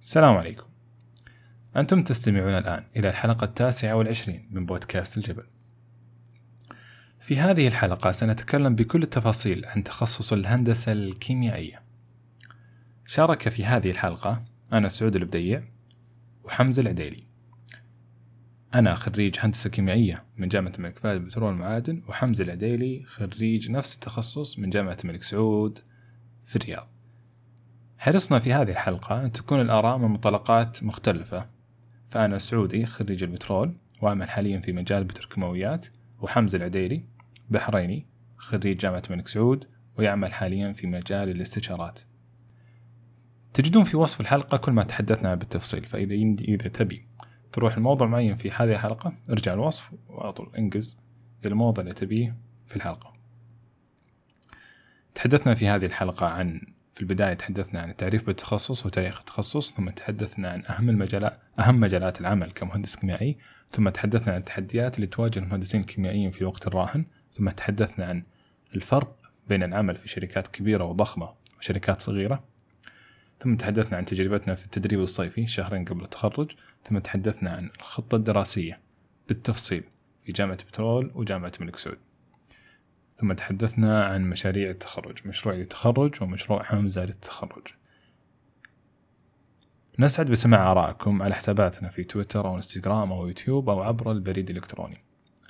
السلام عليكم. أنتم تستمعون الآن إلى الحلقة التاسعة والعشرين من بودكاست الجبل. في هذه الحلقة سنتكلم بكل التفاصيل عن تخصص الهندسة الكيميائية. شارك في هذه الحلقة أنا سعود البديع وحمزة العديلي. أنا خريج هندسة كيميائية من جامعة الملك فهد للبترول والمعادن وحمزة العديلي خريج نفس التخصص من جامعة الملك سعود في الرياض. حرصنا في هذه الحلقة أن تكون الآراء من منطلقات مختلفة. فأنا سعودي خريج البترول وأعمل حاليا في مجال البتروكيماويات وحمزة العديلي بحريني خريج جامعة الملك سعود ويعمل حاليا في مجال الاستشارات. تجدون في وصف الحلقة كل ما تحدثنا بالتفصيل فإذا يمدي إذا تبي تروح لموضوع معين في هذه الحلقة ارجع الوصف وعلى طول إلى الموضوع اللي تبيه في الحلقة. تحدثنا في هذه الحلقة عن في البداية تحدثنا عن التعريف بالتخصص وتاريخ التخصص ثم تحدثنا عن أهم المجالات أهم مجالات العمل كمهندس كيميائي ثم تحدثنا عن التحديات اللي تواجه المهندسين الكيميائيين في الوقت الراهن ثم تحدثنا عن الفرق بين العمل في شركات كبيرة وضخمة وشركات صغيرة ثم تحدثنا عن تجربتنا في التدريب الصيفي شهرين قبل التخرج ثم تحدثنا عن الخطة الدراسية بالتفصيل في جامعة بترول وجامعة الملك سعود. ثم تحدثنا عن مشاريع التخرج مشروع للتخرج ومشروع حمزة للتخرج. نسعد بسماع آرائكم على حساباتنا في تويتر أو إنستغرام أو يوتيوب أو عبر البريد الإلكتروني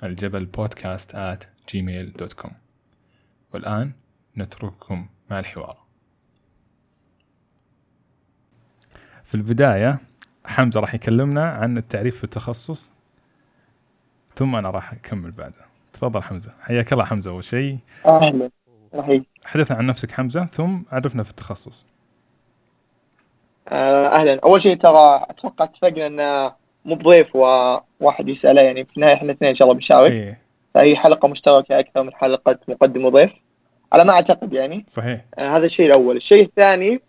الجبل بودكاست at gmail.com والآن نترككم مع الحوار. في البداية حمزة راح يكلمنا عن التعريف في التخصص ثم أنا راح أكمل بعده. تفضل حمزة. حياك الله حمزة أول شيء. أهلا. صحيح حدثنا عن نفسك حمزة ثم عرفنا في التخصص. آه، أهلا. أول شيء ترى أتوقع اتفقنا إنه مو بضيف وواحد يسأله يعني في النهاية إحنا اثنين إن شاء الله بنشارك. إيه. فهي حلقة مشتركة أكثر من حلقة مقدم وضيف. على ما أعتقد يعني. صحيح. آه، هذا الشيء الأول. الشيء الثاني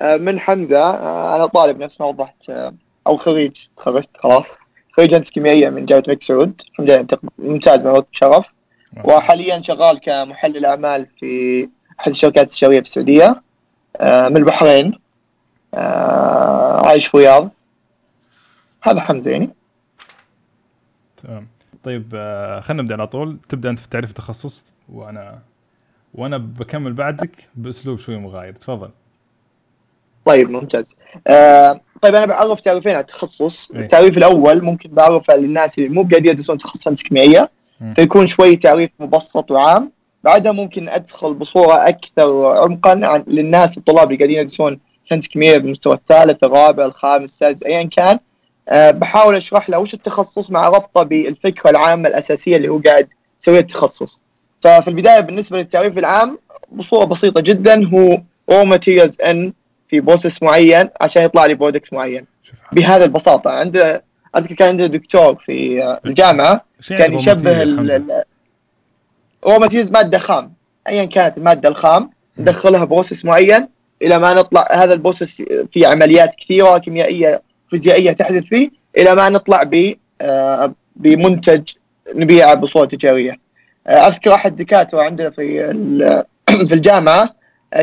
آه، من حمزة آه، أنا طالب نفس ما وضحت آه، أو خريج. تخرجت خلاص. خريج هندسه كيميائية من جامعه الملك سعود الحمد لله ممتاز من وقت شرف وحاليا شغال كمحلل أعمال في أحد الشركات الاستشاريه في السعودية آه، من البحرين آه، عايش في الرياض هذا حمزة يعني. تمام. طيب آه، خلينا نبدأ على طول. تبدأ أنت في تعريف التخصص وأنا وأنا بكمل بعدك بأسلوب شوي مغاير. تفضل. طيب ممتاز. آه، طيب أنا بعرف تعريفين على التخصص؟ إيه. التعريف الأول ممكن بعرفه للناس اللي مو قاعدين يدرسون تخصص هندسه كيميائيه. فيكون شوي تعريف مبسط وعام. بعدها ممكن أدخل بصورة أكثر عمقا عن للناس الطلاب اللي قاعدين يدرسون هندسه كيميائيه بالمستوى الثالث الرابع الخامس السادس ايا كان. أه بحاول أشرح له وش التخصص مع ربطه بالفكرة العامة الأساسية اللي هو قاعد يسويها التخصص. ففي البداية بالنسبة للتعريف العام بصورة بسيطة جدا هو raw materials in في process معين عشان يطلع لي product معين. بهذه البساطة عند أذكر كان عندنا دكتور في الجامعة كان يشبه ال raw materials مادة خام. ايا كانت المادة الخام ندخلها process معين إلى ما نطلع هذا ال process في عمليات كثيرة كيميائية فيزيائية تحدث فيه إلى ما نطلع ب آه، بمنتج نبيعه بصورة تجارية. آه، أذكر أحد الدكاتره عندنا في في الجامعة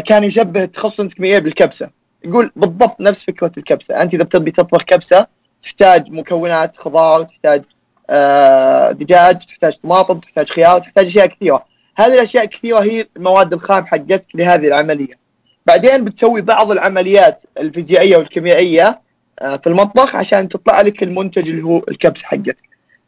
كان يشبه التخصص الكيميائي بالكبسة. يقول بالضبط نفس فكرة الكبسة. أنت إذا بتبي تطبخ كبسة تحتاج مكونات خضار تحتاج آه، دجاج تحتاج طماطم تحتاج خيار تحتاج أشياء كثيرة. هذه الأشياء الكثيرة هي المواد الخام حقتك لهذه العملية. بعدين بتسوي بعض العمليات الفيزيائية والكيميائية آه، في المطبخ عشان تطلع لك المنتج اللي هو الكبسة حقتك.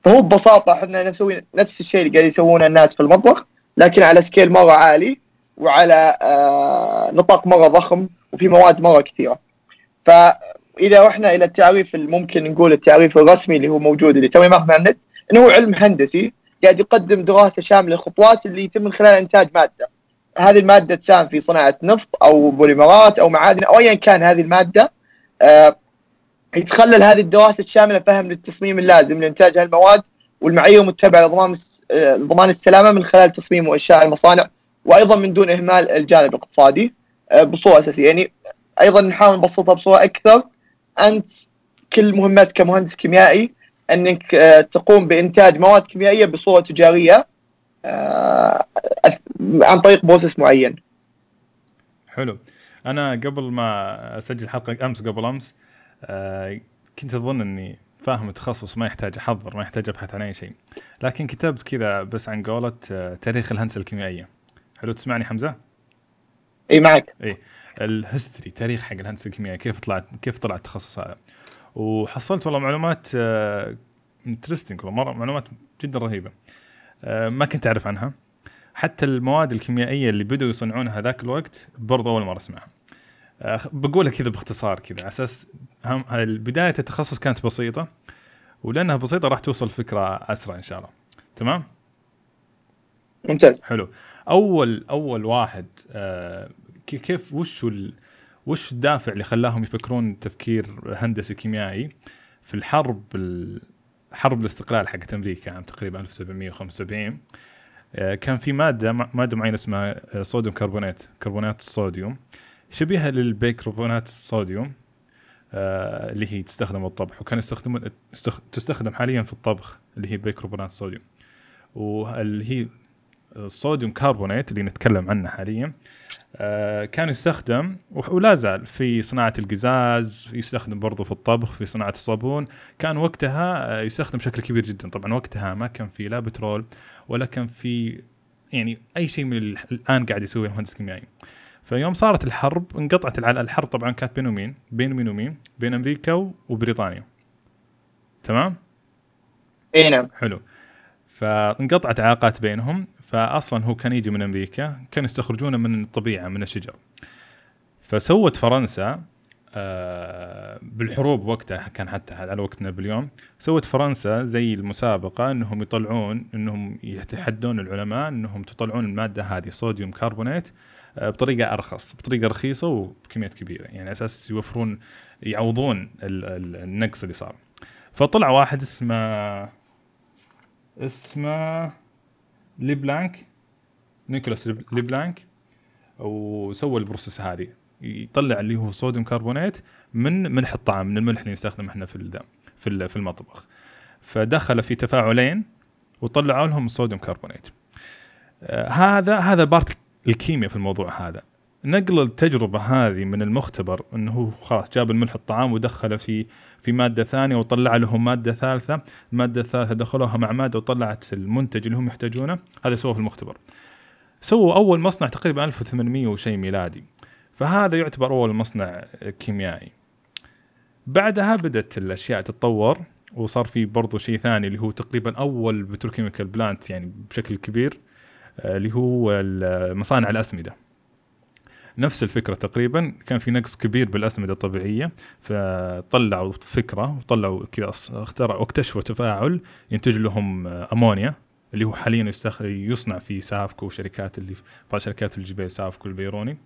فهو ببساطة إحنا نسوي نفس الشيء اللي قاعد يسوونه الناس في المطبخ لكن على سكيل مرة عالي. وعلى آه، نطاق مرة ضخم وفي مواد مرة كثيرة. فإذا رحنا إلى التعريف اللي ممكن نقول التعريف الرسمي اللي هو موجود اللي توي ماخذ من النت إنه هو علم هندسي قاعد يقدم دراسة شاملة للخطوات اللي يتم من خلال إنتاج مادة. هذه المادة تساهم في صناعة نفط أو بوليمرات أو معادن أو ايا كان هذه المادة آه، يتخلل هذه الدراسة الشاملة فهم للتصميم اللازم لإنتاج هالمواد والمعايير المتبعة لضمان آه، ضمان السلامة من خلال تصميم وإنشاء المصانع وأيضا من دون إهمال الجانب الاقتصادي آه، بصورة أساسية. يعني أيضا نحاول نبسطها بصورة أكثر. أنت كل مهمتك كمهندس كيميائي أنك آه، تقوم بإنتاج مواد كيميائية بصورة تجارية آه، عن طريق بروسيس معين. حلو. أنا قبل ما أسجل حلقة أمس قبل أمس كنت أظن إني فاهم التخصص ما يحتاج أحضر ما يحتاج أبحث عن أي شيء. لكن كتبت كذا بس عن قولة تاريخ الهندسة الكيميائية. حلو تسمعني حمزة؟ اي معك اي ال history تاريخ حق الهندسة الكيميائية كيف طلعت كيف طلع التخصص هذا؟ وحصلت والله معلومات interesting والله مرة معلومات جدا رهيبة. آه، ما كنت أعرف عنها. حتى المواد الكيميائية اللي بدوا يصنعونها ذاك الوقت برضه أول مرة أسمعها. آه، بقولها كذا باختصار كذا على أساس بدايه التخصص كانت بسيطة ولأنها بسيطة راح توصل فكرة أسرع إن شاء الله. تمام؟ ممتاز. حلو. أول أول واحد آه كيف وش. وش الدافع اللي خلاهم يفكرون تفكير هندسي كيميائي في الحرب ال... حرب الاستقلال حقت أمريكا عام تقريبا 1775 آه كان في مادة مادة معينة اسمها sodium carbonate كربونات الصوديوم شبيهة للبيكربونات الصوديوم آه اللي هي تستخدم بالطبخ وكان يستخدمون تستخدم حاليا في الطبخ اللي هي بيكربونات الصوديوم واللي هي ال sodium carbonate اللي نتكلم عنه حاليا آه كان يستخدم ولا زال في صناعة القزاز يستخدم برضو في الطبخ في صناعة الصابون كان وقتها آه يستخدم بشكل كبير جدا طبعا وقتها ما كان في لا بترول ولا كان في يعني أي شيء من الآن قاعد يسويه مهندس كيميائي فيوم صارت الحرب انقطعت الحرب طبعا كانت بين ومين؟ بين مين ومين؟ بين أمريكا وبريطانيا. تمام؟ إي نعم. حلو. فانقطعت علاقات بينهم فاصلا هو كان يجي من أمريكا كانوا يستخرجونه من الطبيعة من الشجر. فسوت فرنسا آه بالحروب وقتها كان حتى على وقت نابليون سوت فرنسا زي المسابقة إنهم يطلعون إنهم يتحدون العلماء إنهم تطلعون المادة هذه sodium carbonate آه، بطريقة أرخص بطريقة رخيصة وبكميات كبيرة يعني أساس يوفرون يعوضون النقص اللي صار فطلع واحد اسمه اسمه ليبلانك نيكولاس ليبلانك وسوى ال process هذه. يطلع اللي هو sodium carbonate من ملح الطعام من الملح اللي نستخدمه إحنا في في في المطبخ. فدخل في تفاعلين وطلعوا لهم ال sodium carbonate آه هذا هذا part الكيمياء في الموضوع هذا. نقل التجربة هذه من المختبر إنه هو خلاص جاب الملح الطعام ودخله في في مادة ثانية وطلع لهم مادة ثالثة، المادة الثالثة دخلوها مع مادة وطلعت المنتج اللي هم يحتاجونه، هذا سووه في المختبر. سووا أول مصنع تقريبا 1800 وشيء ميلادي. فهذا يعتبر أول مصنع كيميائي. بعدها بدأت الأشياء تتطور وصار في برضو شيء ثاني اللي هو تقريبا أول petrochemical plant يعني بشكل كبير آه، اللي هو مصانع الأسمدة نفس الفكرة تقريبا. كان في نقص كبير بالأسمدة الطبيعية فطلعوا فكرة وطلعوا كذا اخترعوا واكتشفوا تفاعل ينتج لهم أمونيا اللي هو حاليا يصنع في سافكو وشركات اللي في شركات الجبال سافكو البيروني.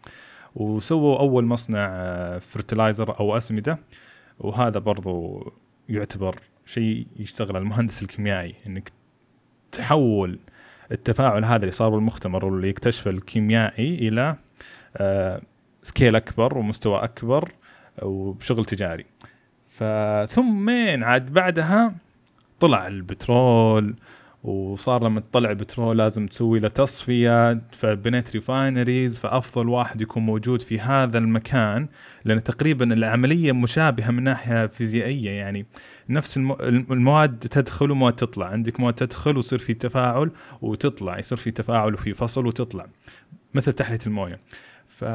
وسووا أول مصنع فرتلايزر أو أسمدة. وهذا برضو يعتبر شيء يشتغل المهندس الكيميائي إنك تحول التفاعل هذا اللي صار بالمختبر واللي يكتشفه الكيميائي إلى scale آه، أكبر ومستوى أكبر وبشغل تجاري. فبعدين عاد بعدها طلع البترول وصار لما تطلع بترول لازم تسوي له تصفية فبنيت refineries فأفضل واحد يكون موجود في هذا المكان لأن تقريبا العملية مشابهة من ناحية فيزيائية. يعني نفس المواد تدخل ومواد تطلع. عندك مواد تدخل ويصير في تفاعل وتطلع يصير في تفاعل وفي فصل وتطلع مثل تحلية الموية. ف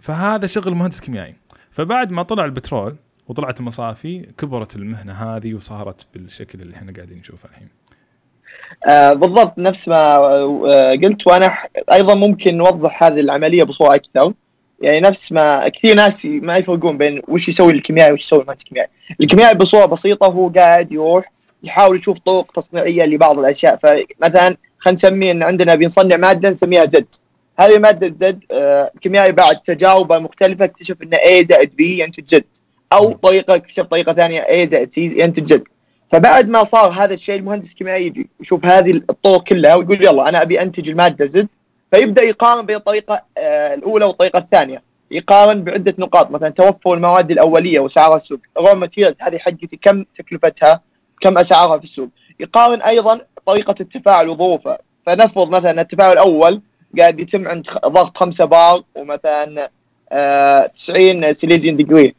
فهذا شغل مهندس كيميائي. فبعد ما طلع البترول وطلعت المصافي كبرت المهنة هذه وصارت بالشكل اللي إحنا قاعدين نشوفه الحين. آه بالضبط نفس ما آه قلت وأنا أيضا ممكن نوضح هذه العملية بصورة أكثر. يعني نفس ما كثير ناس ما يفرقون بين وش يسوي الكيميائي وش يسوي المهندس الكيميائي. الكيميائي بصورة بسيطة هو قاعد يروح يحاول يشوف طرق تصنيعية لبعض الأشياء. فمثلا خلينا نسمي إن عندنا بنصنع مادة نسميها زد. هذه مادة Z آه الكيميائي بعد تجارب مختلفة اكتشف إن A زائد B ينتج Z أو طريقة اكتشف طريقة ثانية A زائد C ينتج Z فبعد ما صار هذا الشيء المهندس الكيميائي يجي يشوف هذه الطرق كلها ويقول يلا أنا أبي أنتج المادة Z فيبدأ يقارن بين الطريقة آه، الأولى والطريقة الثانية. يقارن بعدة نقاط مثلا توفر المواد الأولية وسعرها السوق raw materials هذه حقتي كم تكلفتها كم أسعارها في السوق. يقارن أيضا طريقة التفاعل وظروفها. فنفرض مثلا التفاعل الأول قاعد يتم عند ضغط 5 بار ومثلا 90 Celsius degree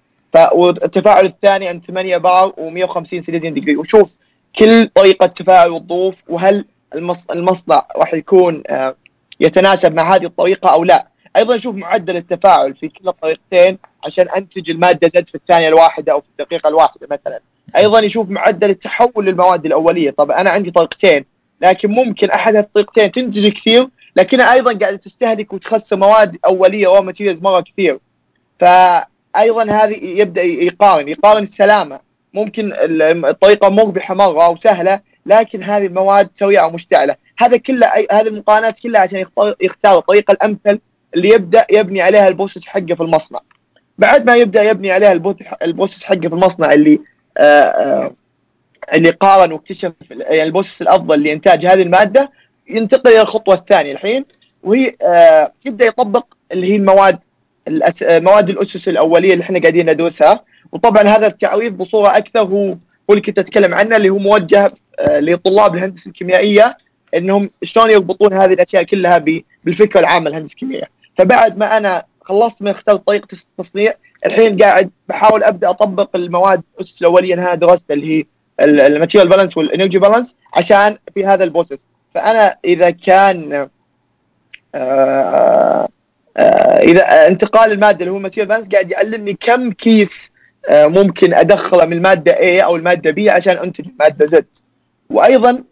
والتفاعل الثاني عند 8 بار و150 Celsius degree وشوف كل طريقة تفاعل الظروف وهل المصنع راح يكون آه، يتناسب مع هذه الطريقة أو لا. أيضا نشوف معدل التفاعل في كلا الطريقتين عشان أنتج المادة Z في الثانية الواحدة أو في الدقيقة الواحدة مثلا. أيضا يشوف معدل التحول للمواد الأولية. طبعا أنا عندي طريقتين لكن ممكن أحد الطريقتين تنتج كثير لكنها أيضا قاعدة تستهلك وتخسر مواد أولية أو materials مرة كثير. فايضا هذه يبدأ يقارن يقارن السلامة. ممكن الطريقة مربحه مره وسهله لكن هذه المواد سريعه أو مشتعلة. هذا كله هذه المقارنات كلها عشان يختار, الطريقة الأمثل اللي يبدأ يبني عليها ال process حقه في المصنع. بعد ما يبدأ يبني عليها ال process حقه في المصنع اللي آآ آآ اللي قارن واكتشف يعني ال process الأفضل لإنتاج هذه المادة ينتقل إلى الخطوة الثانية الحين وهي يبدأ يطبق اللي هي المواد الأس... مواد الأسس الأولية اللي إحنا قاعدين ندرسها. وطبعا هذا التعريف بصورة أكثر هو هو اللي كنت أتكلم عنه اللي هو موجه لطلاب الهندسة الكيميائية إنهم شلون يربطون هذه الأشياء كلها بالفكرة العامة للهندسه الكيميائية. فبعد ما أنا خلصت من اختار طريقة التصنيع الحين قاعد بحاول أبدأ أطبق المواد الأسس الأولية اللي أنا درستها اللي هي ال material balance وال energy balance عشان في هذا ال process. فأنا إذا كان آآ آآ إذا انتقال المادة اللي هو ال material balance قاعد يعلمني كم كيس ممكن أدخله من المادة A أو المادة B عشان أنتج المادة Z. وأيضا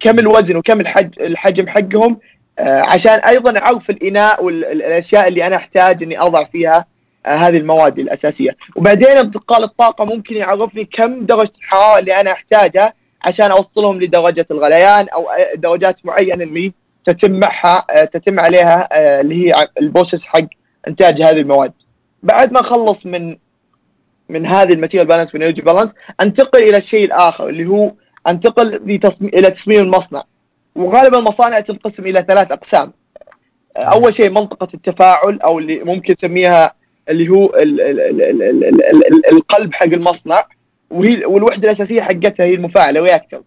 كم الوزن وكم الحجم حقهم عشان أيضا اعرف الإناء والاشياء اللي أنا أحتاج إني أضع فيها هذه المواد الأساسية. وبعدين انتقال الطاقة ممكن يعرفني كم درجة الحراره اللي أنا أحتاجها عشان أوصلهم لدرجة الغليان أو درجات معينة اللي تتم معها آه، تتم عليها آه، اللي هي البوسس حق إنتاج هذه المواد. بعد ما اخلص من من هذه ال material balance وال energy balance أنتقل إلى الشيء الآخر اللي هو أنتقل إلى تصميم المصنع. وغالبا المصانع تنقسم إلى ثلاث أقسام. آه، أول شيء منطقة التفاعل أو اللي ممكن نسميها اللي هو القلب حق المصنع. وهي والوحدة الأساسية حقتها هي المفاعل reactor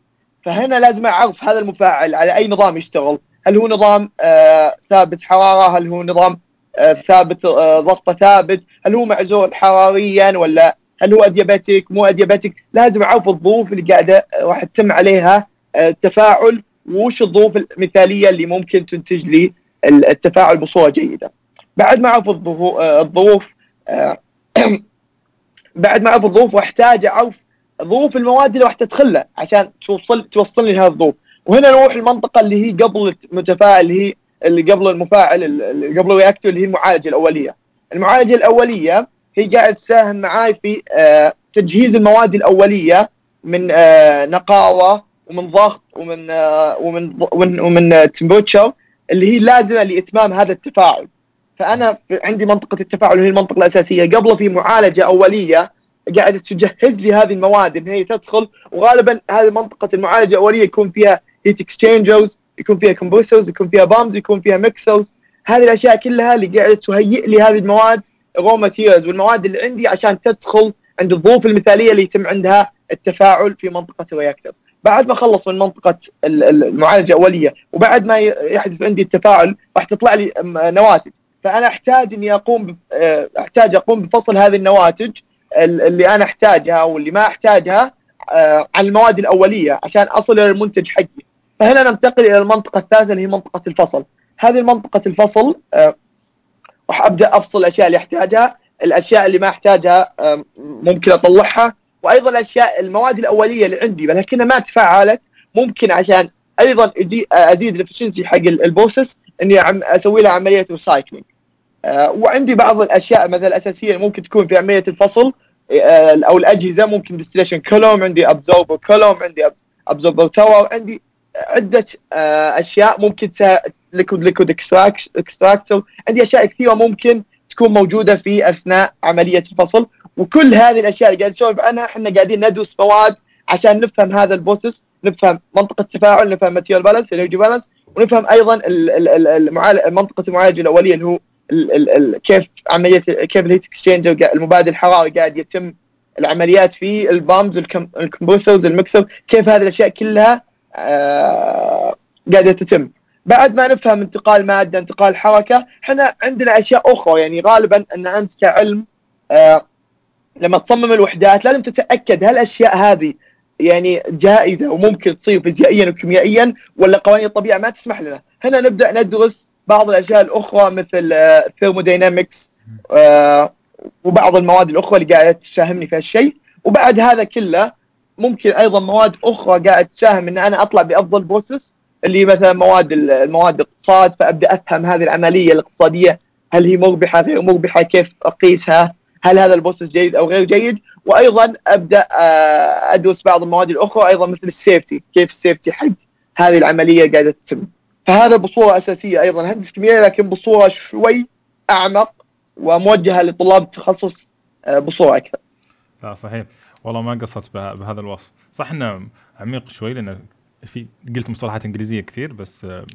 فهنا لازم أعرف هذا المفاعل على أي نظام يشتغل. هل هو نظام آه ثابت حرارة؟ هل هو نظام آه ثابت آه ضغطه ثابت؟ هل هو معزول حراريا ولا هل هو ادياباتيك مو ادياباتيك لازم أعرف الظروف اللي قاعدة راح تتم عليها التفاعل وش الظروف المثالية اللي ممكن تنتج لي التفاعل بصورة جيدة. بعد ما أعرف الظروف بعد ما اعرف الظروف واحتاج اعرف ظروف المواد اللي راح تدخلها عشان توصل توصلني لهذه الظروف وهنا نروح المنطقة اللي هي قبل المتفاعل اللي هي اللي قبل المفاعل اللي قبل ال reactor اللي هي المعالجة الأولية. المعالجة الأولية هي قاعد تساهم معاي في تجهيز المواد الأولية من نقاوة ومن ضغط ومن ومن ومن, ومن temperature اللي هي لازمة لإتمام هذا التفاعل. فأنا عندي منطقة التفاعل وهي المنطقة الأساسية. قبل في معالجة أولية قاعدة تجهز لي هذه المواد إن هي تدخل وغالبا هذه منطقة المعالجة الأولية يكون فيها heat exchangers يكون فيها compressors يكون فيها pumps يكون فيها mixers هذه الأشياء كلها اللي قاعدة تهيئ لي هذه المواد raw materials والمواد اللي عندي عشان تدخل عند الظروف المثالية اللي يتم عندها التفاعل في منطقة ال reactor بعد ما اخلص من منطقة المعالجة الأولية وبعد ما يحدث عندي التفاعل راح تطلع لي نواتج. فأنا أحتاج إني أقوم أحتاج أقوم بفصل هذه النواتج اللي أنا أحتاجها أو اللي ما أحتاجها عن المواد الأولية عشان أصل إلى المنتج حقي فهنا ننتقل إلى المنطقة الثالثة اللي هي منطقة الفصل. هذه منطقه الفصل راح أبدأ أفصل الأشياء اللي أحتاجها. الأشياء اللي ما أحتاجها ممكن أطلعها. وأيضا الأشياء المواد الأولية اللي عندي ولكنها ما تفاعلت ممكن عشان أيضا أزيد ال efficiency حق ال process. إني أسوي لها عملية recycling أه وعندي بعض الأشياء مثلا الأساسية اللي ممكن تكون في عملية الفصل أه أو الأجهزة ممكن distillation column عندي absorber column عندي absorber tower عندي عدة أه أشياء ممكن liquid liquid extractor عندي أشياء كثيرة ممكن تكون موجودة في أثناء عملية الفصل. وكل هذه الأشياء اللي قاعد نسولف عنها إحنا قاعدين ندرس مواد عشان نفهم هذا ال process نفهم منطقة التفاعل نفهم material balance energy balance ونفهم أيضا منطقه المعالجة الأولية اللي هو كيف عمليه كيف ال heat exchange المبادل الحراري قاعد يتم العمليات في ال pumps ال compressors ال mixer كيف هذه الأشياء كلها آه قاعدة تتم. بعد ما نفهم انتقال مادة انتقال حركة إحنا عندنا أشياء أخرى. يعني غالبا إن أنت كعلم آه لما تصمم الوحدات لازم تتأكد هل الاشياء هذه يعني جائزة وممكن تصير فيزيائيا وكيميائيا ولا قوانين الطبيعة ما تسمح لنا. هنا نبدأ ندرس بعض الأشياء الأخرى مثل ال thermodynamics آه وبعض المواد الأخرى اللي قاعدة تساهمني في هالشيء. وبعد هذا كله ممكن أيضا مواد أخرى قاعدة تساهم إن أنا أطلع بأفضل process اللي مثلا مواد المواد الاقتصاد فأبدأ أفهم هذه العملية الاقتصادية هل هي مربحة غير مربحة كيف أقيسها. هل هذا ال process جيد أو غير جيد؟ وأيضا أبدأ آه، ادرس بعض المواد الأخرى أيضا مثل ال safety كيف ال safety حق هذه العملية قاعدة تتم. فهذا بصورة أساسية أيضا هندسة كيميائية لكن بصورة شوي أعمق وموجهة لطلاب التخصص آه، بصورة أكثر. لا صحيح. والله ما قصرت بهذا الوصف. صح إنه عميق شوي لأنه في قلت مصطلحات إنجليزية كثير بس آه،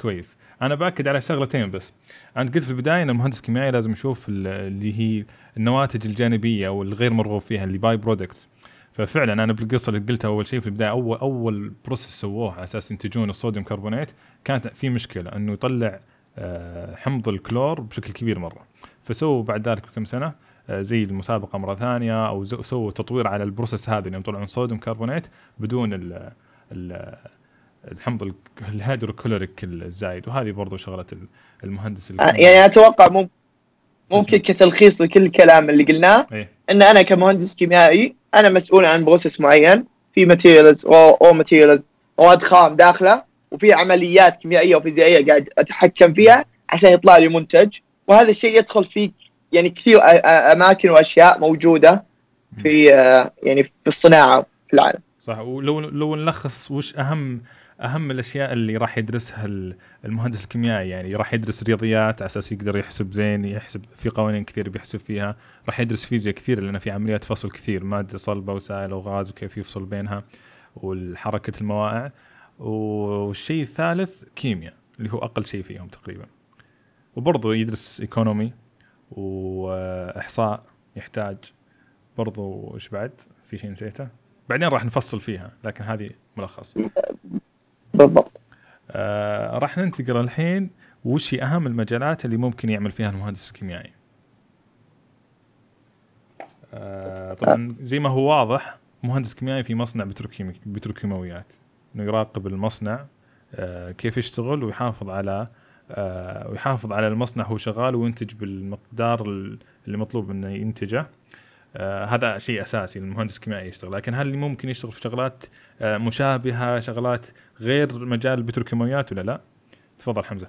كويس. أنا بأكد على شغلتين بس. أنت قلت في البداية إن المهندس الكيميائي لازم يشوف اللي هي النواتج الجانبية أو الغير مرغوب فيها اللي by-products ففعلا أنا بالقصة اللي قلتها أول شيء في البداية أول أول process سووه على أساس ينتجون ال sodium carbonate كانت في مشكلة إنه يطلع آه، حمض الكلور بشكل كبير مرة. فسووا بعد ذلك بكم سنة آه، زي المسابقة مرة ثانية أو سووا تطوير على ال process هذا اللي يطلعون صوديوم كربونات بدون ال الحمض الهيدروكلوريك الزايد وهذه برضو شغلة المهندس آه، يعني أتوقع ممكن ممكن كتلخيص لكل الكلام اللي قلناه إيه؟ إن أنا كمهندس كيميائي أنا مسؤول عن بروسيس معين في materials أو materials مواد خام داخله وفي عمليات كيميائية وفيزيائية قاعد أتحكم فيها عشان يطلع لي منتج. وهذا الشيء يدخل في يعني كثير أماكن وأشياء موجودة في يعني في الصناعة في العالم. صح. ولو لو نلخص وش أهم أهم الأشياء اللي راح يدرسها المهندس الكيميائي يعني راح يدرس رياضيات على أساس يقدر يحسب زين يحسب في قوانين كثير بيحسب فيها. راح يدرس فيزياء كثير لأن في عمليات فصل كثير مادة صلبة وسائل وغاز وكيف يفصل بينها والحركة المواقع. والشيء الثالث كيمياء اللي هو أقل شيء فيهم تقريبا. وبرضه يدرس ايكونومي وإحصاء يحتاج. برضو وش بعد؟ في شيء نسيته؟ بعدين راح نفصل فيها لكن هذه ملخص. بالضبط. آه راح ننتقل الحين وش هي أهم المجالات اللي ممكن يعمل فيها المهندس الكيميائي؟ آه طبعا زي ما هو واضح مهندس كيميائي في مصنع بتروكيماويات إنه يراقب المصنع آه كيف يشتغل ويحافظ على آه ويحافظ على المصنع هو شغال وينتج بالمقدار اللي مطلوب إنه ينتجه. آه هذا شيء أساسي المهندس الكيميائي يشتغل. لكن هل ممكن يشتغل في شغلات آه مشابهة شغلات غير مجال البتروكيماويات ولا لا؟ تفضل حمزة.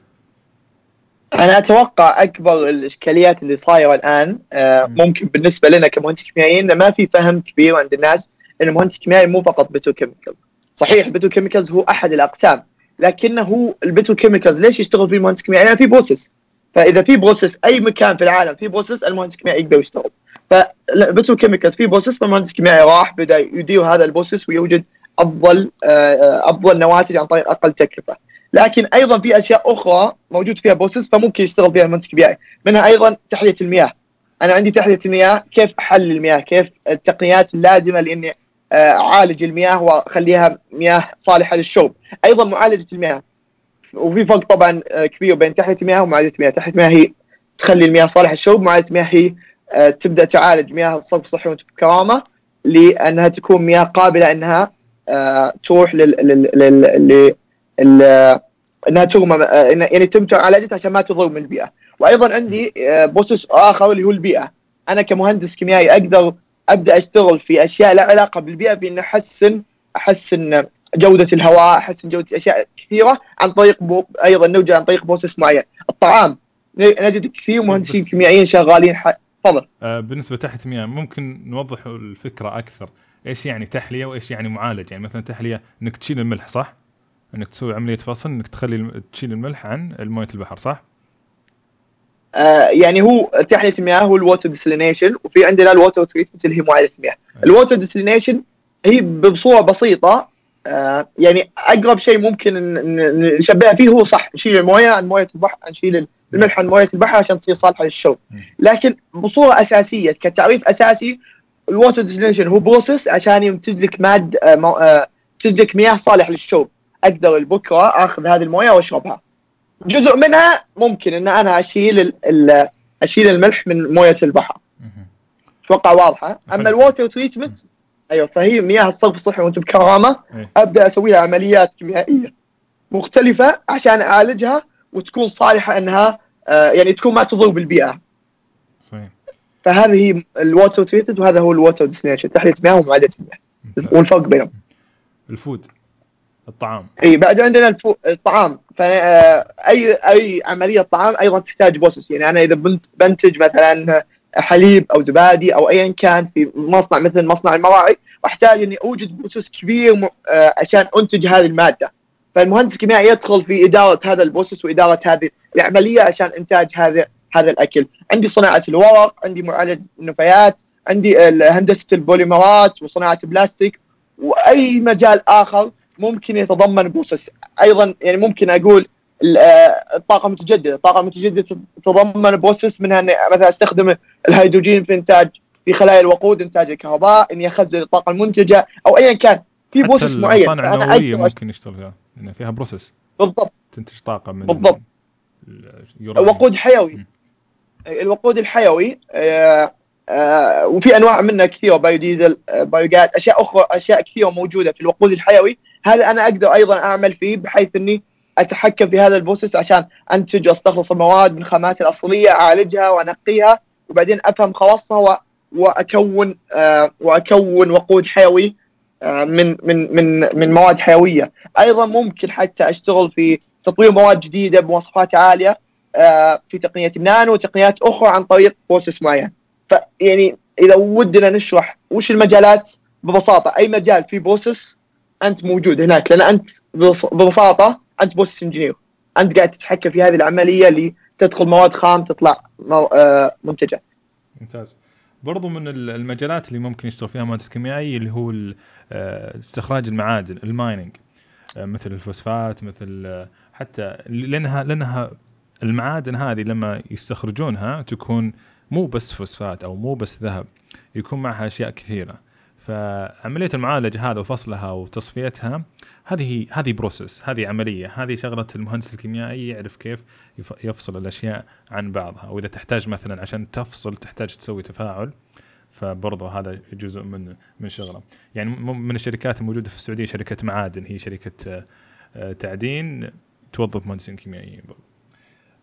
أنا أتوقع أكبر الإشكاليات اللي صايرة الآن آه ممكن بالنسبة لنا كمهندس كيميائيين ما في فهم كبير عند الناس إن المهندس الكيميائي مو فقط petrochemical. صحيح ال petrochemicals هو أحد الأقسام لكنه ال petrochemicals ليش يشتغل فيه المهندس الكيميائي؟ يعني في process. فإذا في process أي مكان في العالم في process المهندس الكيميائي يقدر يشتغل. ف petrochemicals في process فالمهندس الكيميائي راح بدأ يدير هذا ال process ويوجد أفضل آه، أفضل نواتج عن طريق أقل تكلفة. لكن أيضا في أشياء أخرى موجود فيها بروسيس فممكن يشتغل فيها المهندس الكيميائي منها أيضا تحلية المياه. أنا عندي تحلية المياه كيف أحلل المياه؟ كيف التقنيات اللازمة لإني آه، أعالج المياه وأخليها مياه صالحة للشرب؟ أيضا معالجة المياه. وفي فرق طبعا آه، كبير بين تحلية المياه ومعالجة المياه. تحلية المياه هي تخلي المياه صالحة للشرب معالجة المياه هي آه، تبدأ تعالج مياه الصرف الصحي بكرامه لأنها تكون مياه قابلة إنها آه، تروح لل لل لل إنها ترمى آه، يعني تم معالجتها عشان ما تضر من البيئة. وأيضا عندي process آخر اللي هو البيئة. أنا كمهندس كيميائي أقدر أبدأ أشتغل في أشياء لها علاقة بالبيئة بأن أحسن أحسن جودة الهواء أحسن جودة أشياء كثيرة عن طريق أيضا نوجد عن طريق process معين. الطعام نجد كثير مهندسين كيميائيين شغالين تفضل. آه بالنسبة تحلية مياه ممكن نوضح الفكرة أكثر. إيش يعني تحلية وإيش يعني معالجة يعني مثلا تحلية إنك تشيل الملح صح؟ إنك تسوي عملية فصل إنك تخلي تشيل الملح عن مويه البحر صح؟ آه يعني هو تحلية المياه هو ال water desalination وفي عندنا ال water treatment اللي هي معالجة المياه. ال water desalination هي بصورة بسيطة آه يعني أقرب شيء ممكن نشبهها فيه هو صح نشيل الملح عن موية البحر نشيل الملح عن مويه البحر عشان تصير صالحة للشرب لكن بصورة أساسية كتعريف أساسي ال water desalination هو process عشان ينتج لك ماد ينتج آه، لك مياه صالح للشرب أقدر بكرة آخذ هذه الموية وأشربها. جزء منها ممكن إن أنا أشيل أشيل الملح من موية البحر. أتوقع واضحة. أما ال water treatment أيوه فهي مياه الصرف الصحي وأنت بكرامة إيه. أبدأ أسوي لها عمليات كيميائية مختلفة عشان أعالجها وتكون صالحة أنها آه، يعني تكون ما تضر بالبيئة. صحيح. فهذه هي ال water treatment وهذا هو ال water desalination تحليه مياه ومعالجه المياه. والفرق بينهم. ال food الطعام. إي بعد عندنا ال foo... الطعام. فاي أي عملية طعام أيضا تحتاج process يعني أنا إذا بنت بنتج مثلا حليب أو زبادي أو ايا كان في مصنع مثل مصنع المراعي واحتاج إني أوجد process كبير م... آه، عشان أنتج هذه المادة. فالمهندس الكيميائي يدخل في إدارة هذا ال process وإدارة هذه العملية عشان إنتاج هذا هذا الأكل. عندي صناعة الورق عندي معالجه النفايات عندي هندسة البوليمرات وصناعة البلاستيك وأي مجال آخر ممكن يتضمن process أيضا يعني ممكن أقول آه، الطاقة المتجددة، الطاقة المتجددة تتضمن process منها إني مثلا أستخدم الهيدروجين في إنتاج في خلايا الوقود إنتاج الكهرباء، إني أخزن الطاقة المنتجة أو ايا كان. في حتى process معين. النووية أقدر أشت- ممكن يشتغل فيها. لأن فيها process بالضبط. تنتج طاقة من بالضبط. وقود حيوي. م. الوقود الحيوي آه، آه، وفي أنواع منها كثيرة biodiesel biogas أشياء أخرى أشياء كثيرة موجودة في الوقود الحيوي. هذا أنا أقدر أيضا أعمل فيه بحيث إني أتحكم في هذا ال process عشان أنتج وأستخلص المواد من خاماتها الأصلية أعالجها وأنقيها وبعدين أفهم خواصها وأكون آه، وأكون وقود حيوي. من من من من مواد حيوية. أيضا ممكن حتى أشتغل في تطوير مواد جديدة بمواصفات عالية آه، في تقنيه النانو وتقنيات أخرى عن طريق process معين. فيعني إذا ودنا نشرح وش المجالات ببساطة أي مجال فيه process أنت موجود هناك. لأن أنت ببس- ببساطة أنت process engineer أنت قاعد تتحكم في هذه العملية اللي تدخل مواد خام تطلع آه، منتجات ممتاز. برضو من ال- المجالات اللي ممكن يشتغل فيها مهندس كيميائي اللي هو آه، استخراج المعادن ال mining. آه، مثل الفوسفات مثل آه، حتى لانها لأنها المعادن هذه لما يستخرجونها تكون مو بس فوسفات أو مو بس ذهب يكون معها أشياء كثيرة. فعملية المعالجه هذا وفصلها وتصفيتها هذه هذه بروسس هذه عملية هذه شغلة المهندس الكيميائي يعرف كيف يف- يفصل الأشياء عن بعضها وإذا تحتاج مثلا عشان تفصل تحتاج تسوي تفاعل فبرضه هذا جزء من من شغله. يعني من الشركات الموجودة في السعودية شركة معادن هي شركة آه، آه، تعدين توظف مهندسين كيميائيين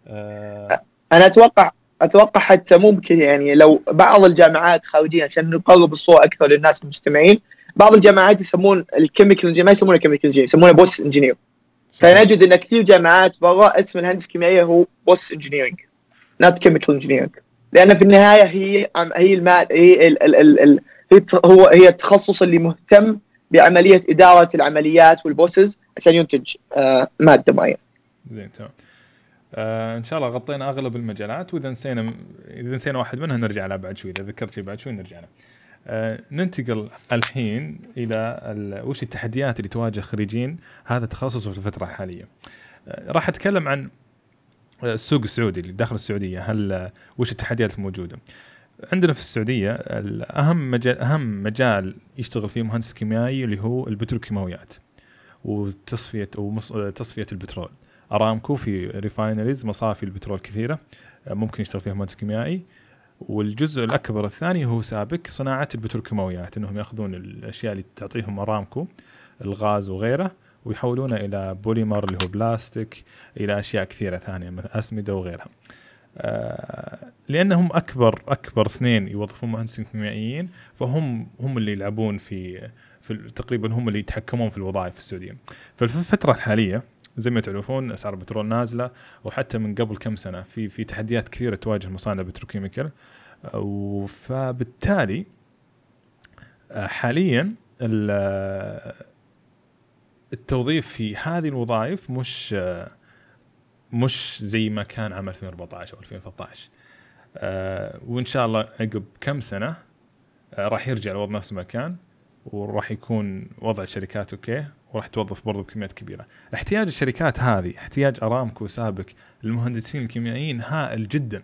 آه، أنا أتوقع أتوقع حتى ممكن يعني لو بعض الجامعات خارجيا عشان نقرب الصورة أكثر للناس المستمعين بعض الجامعات يسمون ال chemical ما يسمونه chemical engineer يسمونه process engineer فنجد إن كثير جامعات برا اسم الهندسة الكيميائية هو process engineering not chemical engineering لأن في النهاية هي هي الماد هي ال ال ال ال هي هو هي التخصص اللي مهتم بعملية إدارة العمليات وال process عشان ينتج آه، مادة معينة. زين تمام. آه إن شاء الله غطينا أغلب المجالات وإذا نسينا إذا نسينا واحد منها نرجع له بعد شوي إذا ذكرت شيء بعد شوي نرجع له. آه ننتقل الحين إلى ال- وش التحديات اللي تواجه خريجين هذا التخصص في الفترة الحالية. آه راح أتكلم عن آه، السوق السعودي اللي داخل السعودية هل وش التحديات الموجودة؟ عندنا في السعودية ال- أهم مجال أهم مجال يشتغل فيه مهندس كيميائي اللي هو البتروكيماويات وتصفية تصفية البترول. أرامكو في refineries مصافي البترول كثيرة ممكن يشتغل فيها مهندس كيميائي والجزء الأكبر الثاني هو سابك صناعة البتروكيماويات إنهم يأخذون الأشياء اللي تعطيهم أرامكو الغاز وغيره ويحولونها إلى بوليمر اللي هو بلاستيك إلى أشياء كثيرة ثانية مثل أسمدة وغيرها. آه، لأنهم أكبر أكبر اثنين يوظفون مهندسين كيميائيين فهم هم اللي يلعبون في في تقريبا هم اللي يتحكمون في الوظائف في السعودية. ففي الفترة الحالية زي ما تعرفون أسعار البترول نازلة وحتى من قبل كم سنة في في تحديات كثيرة تواجه مصانع البتروكيميكال و- فبالتالي آه، حاليا ال- آه، التوظيف في هذه الوظائف مش آه، مش زي ما كان عام 2014 أو 2013 آه، وإن شاء الله عقب كم سنة آه، راح يرجع الوضع نفس ما كان وراح يكون وضع الشركات أوكي. وراح توظف برضو بكميات كبيرة. احتياج الشركات هذه احتياج أرامكو سابق للمهندسين الكيميائيين هائل جدا.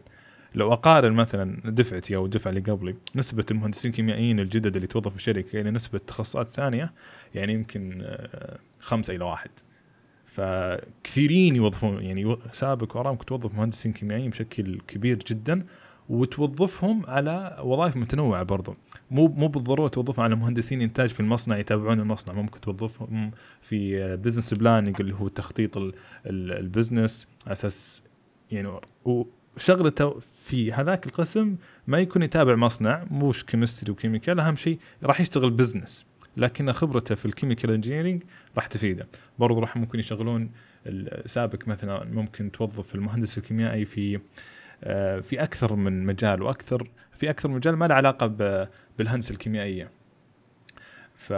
لو أقارن مثلا دفعتي أو الدفعة اللي قبلي نسبة المهندسين الكيميائيين الجدد اللي توظفوا في الشركة إلى نسبة تخصصات ثانية يعني يمكن آه، خمسة إلى واحد. فكثيرين يوظفون يعني سابق وأرامكو توظف مهندسين كيميائيين بشكل كبير جدا وتوظفهم على وظائف متنوعة برضو. مو مو بالضرورة توظفهم على مهندسين إنتاج في المصنع يتابعون المصنع. ممكن توظفهم في business planning اللي هو تخطيط ال business على أساس يعني وشغلته في هذاك القسم ما يكون يتابع مصنع مو ش chemistry و chemical أهم شيء راح يشتغل business لكن خبرته في ال chemical engineering راح تفيده. برضو راح ممكن يشغلون سابق مثلا ممكن توظف المهندس الكيميائي في في أكثر من مجال وأكثر في أكثر من مجال ما له علاقة بالهندسة الكيميائية ف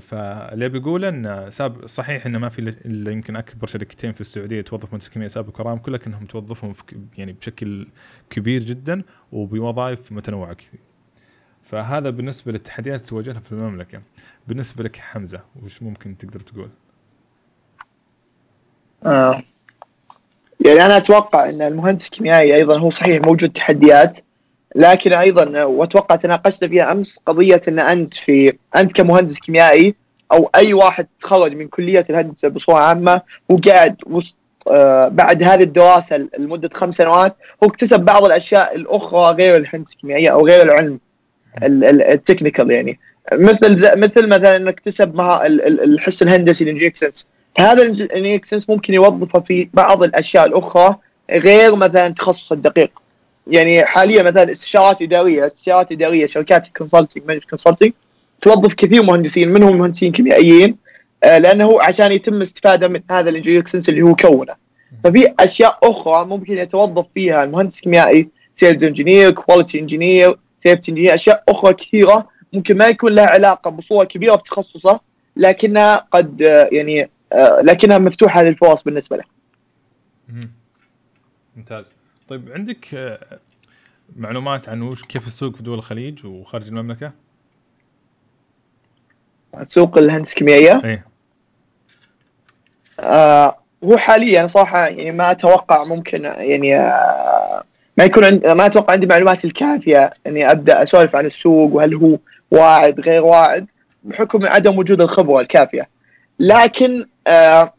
فاللي بيقول إن ساب صحيح إنه ما في إلا يمكن أكبر شركتين في السعودية توظف مهندس كيمياء سابق ورامكو لكنهم توظفهم في يعني بشكل كبير جدا وبوظائف متنوعة كثير. فهذا بالنسبة للتحديات اللي تواجهها في المملكة. بالنسبة لك حمزة وش ممكن تقدر تقول؟ آه. يعني أنا أتوقع أن المهندس الكيميائي أيضا هو صحيح موجود تحديات لكن أيضا وأتوقع تناقشت فيها أمس قضية أن أنت في أنت كمهندس كيميائي أو أي واحد تخرج من كلية الهندسة بصورة عامة وقاعد وسط آه بعد هذه الدراسة لمدة خمس سنوات هو اكتسب بعض الأشياء الأخرى غير الهندسه الكيميائيه أو غير العلم ال technical يعني. مثل مثل مثلا انك اكتسب الحس الهندسي ال engineering sense. هذا ال engineering sense ممكن يوظفه في بعض الأشياء الأخرى غير مثلا تخصص الدقيق. يعني حاليا مثلا استشارات إدارية استشارات إدارية شركات consulting management consulting توظف كثير مهندسين منهم مهندسين كيميائيين آه، لأنه عشان يتم استفادة من هذا ال engineering sense اللي هو كونه. ففي أشياء أخرى ممكن يتوظف فيها المهندس الكيميائي sales engineer quality engineer safety engineer أشياء أخرى كثيرة ممكن ما يكون لها علاقة بصورة كبيرة بتخصصه لكنها قد آه، يعني لكنها مفتوحة للفرص بالنسبة له. ممتاز. طيب عندك آه، معلومات عن وش كيف السوق في دول الخليج وخارج المملكة؟ سوق الهندسه الكيميائية؟ إيه آه هو حاليا صراحة يعني ما أتوقع ممكن يعني آه ما يكون عند ما أتوقع عندي معلومات الكافية إني أبدأ أسولف عن السوق وهل هو واعد غير واعد بحكم عدم وجود الخبرة الكافية لكن آه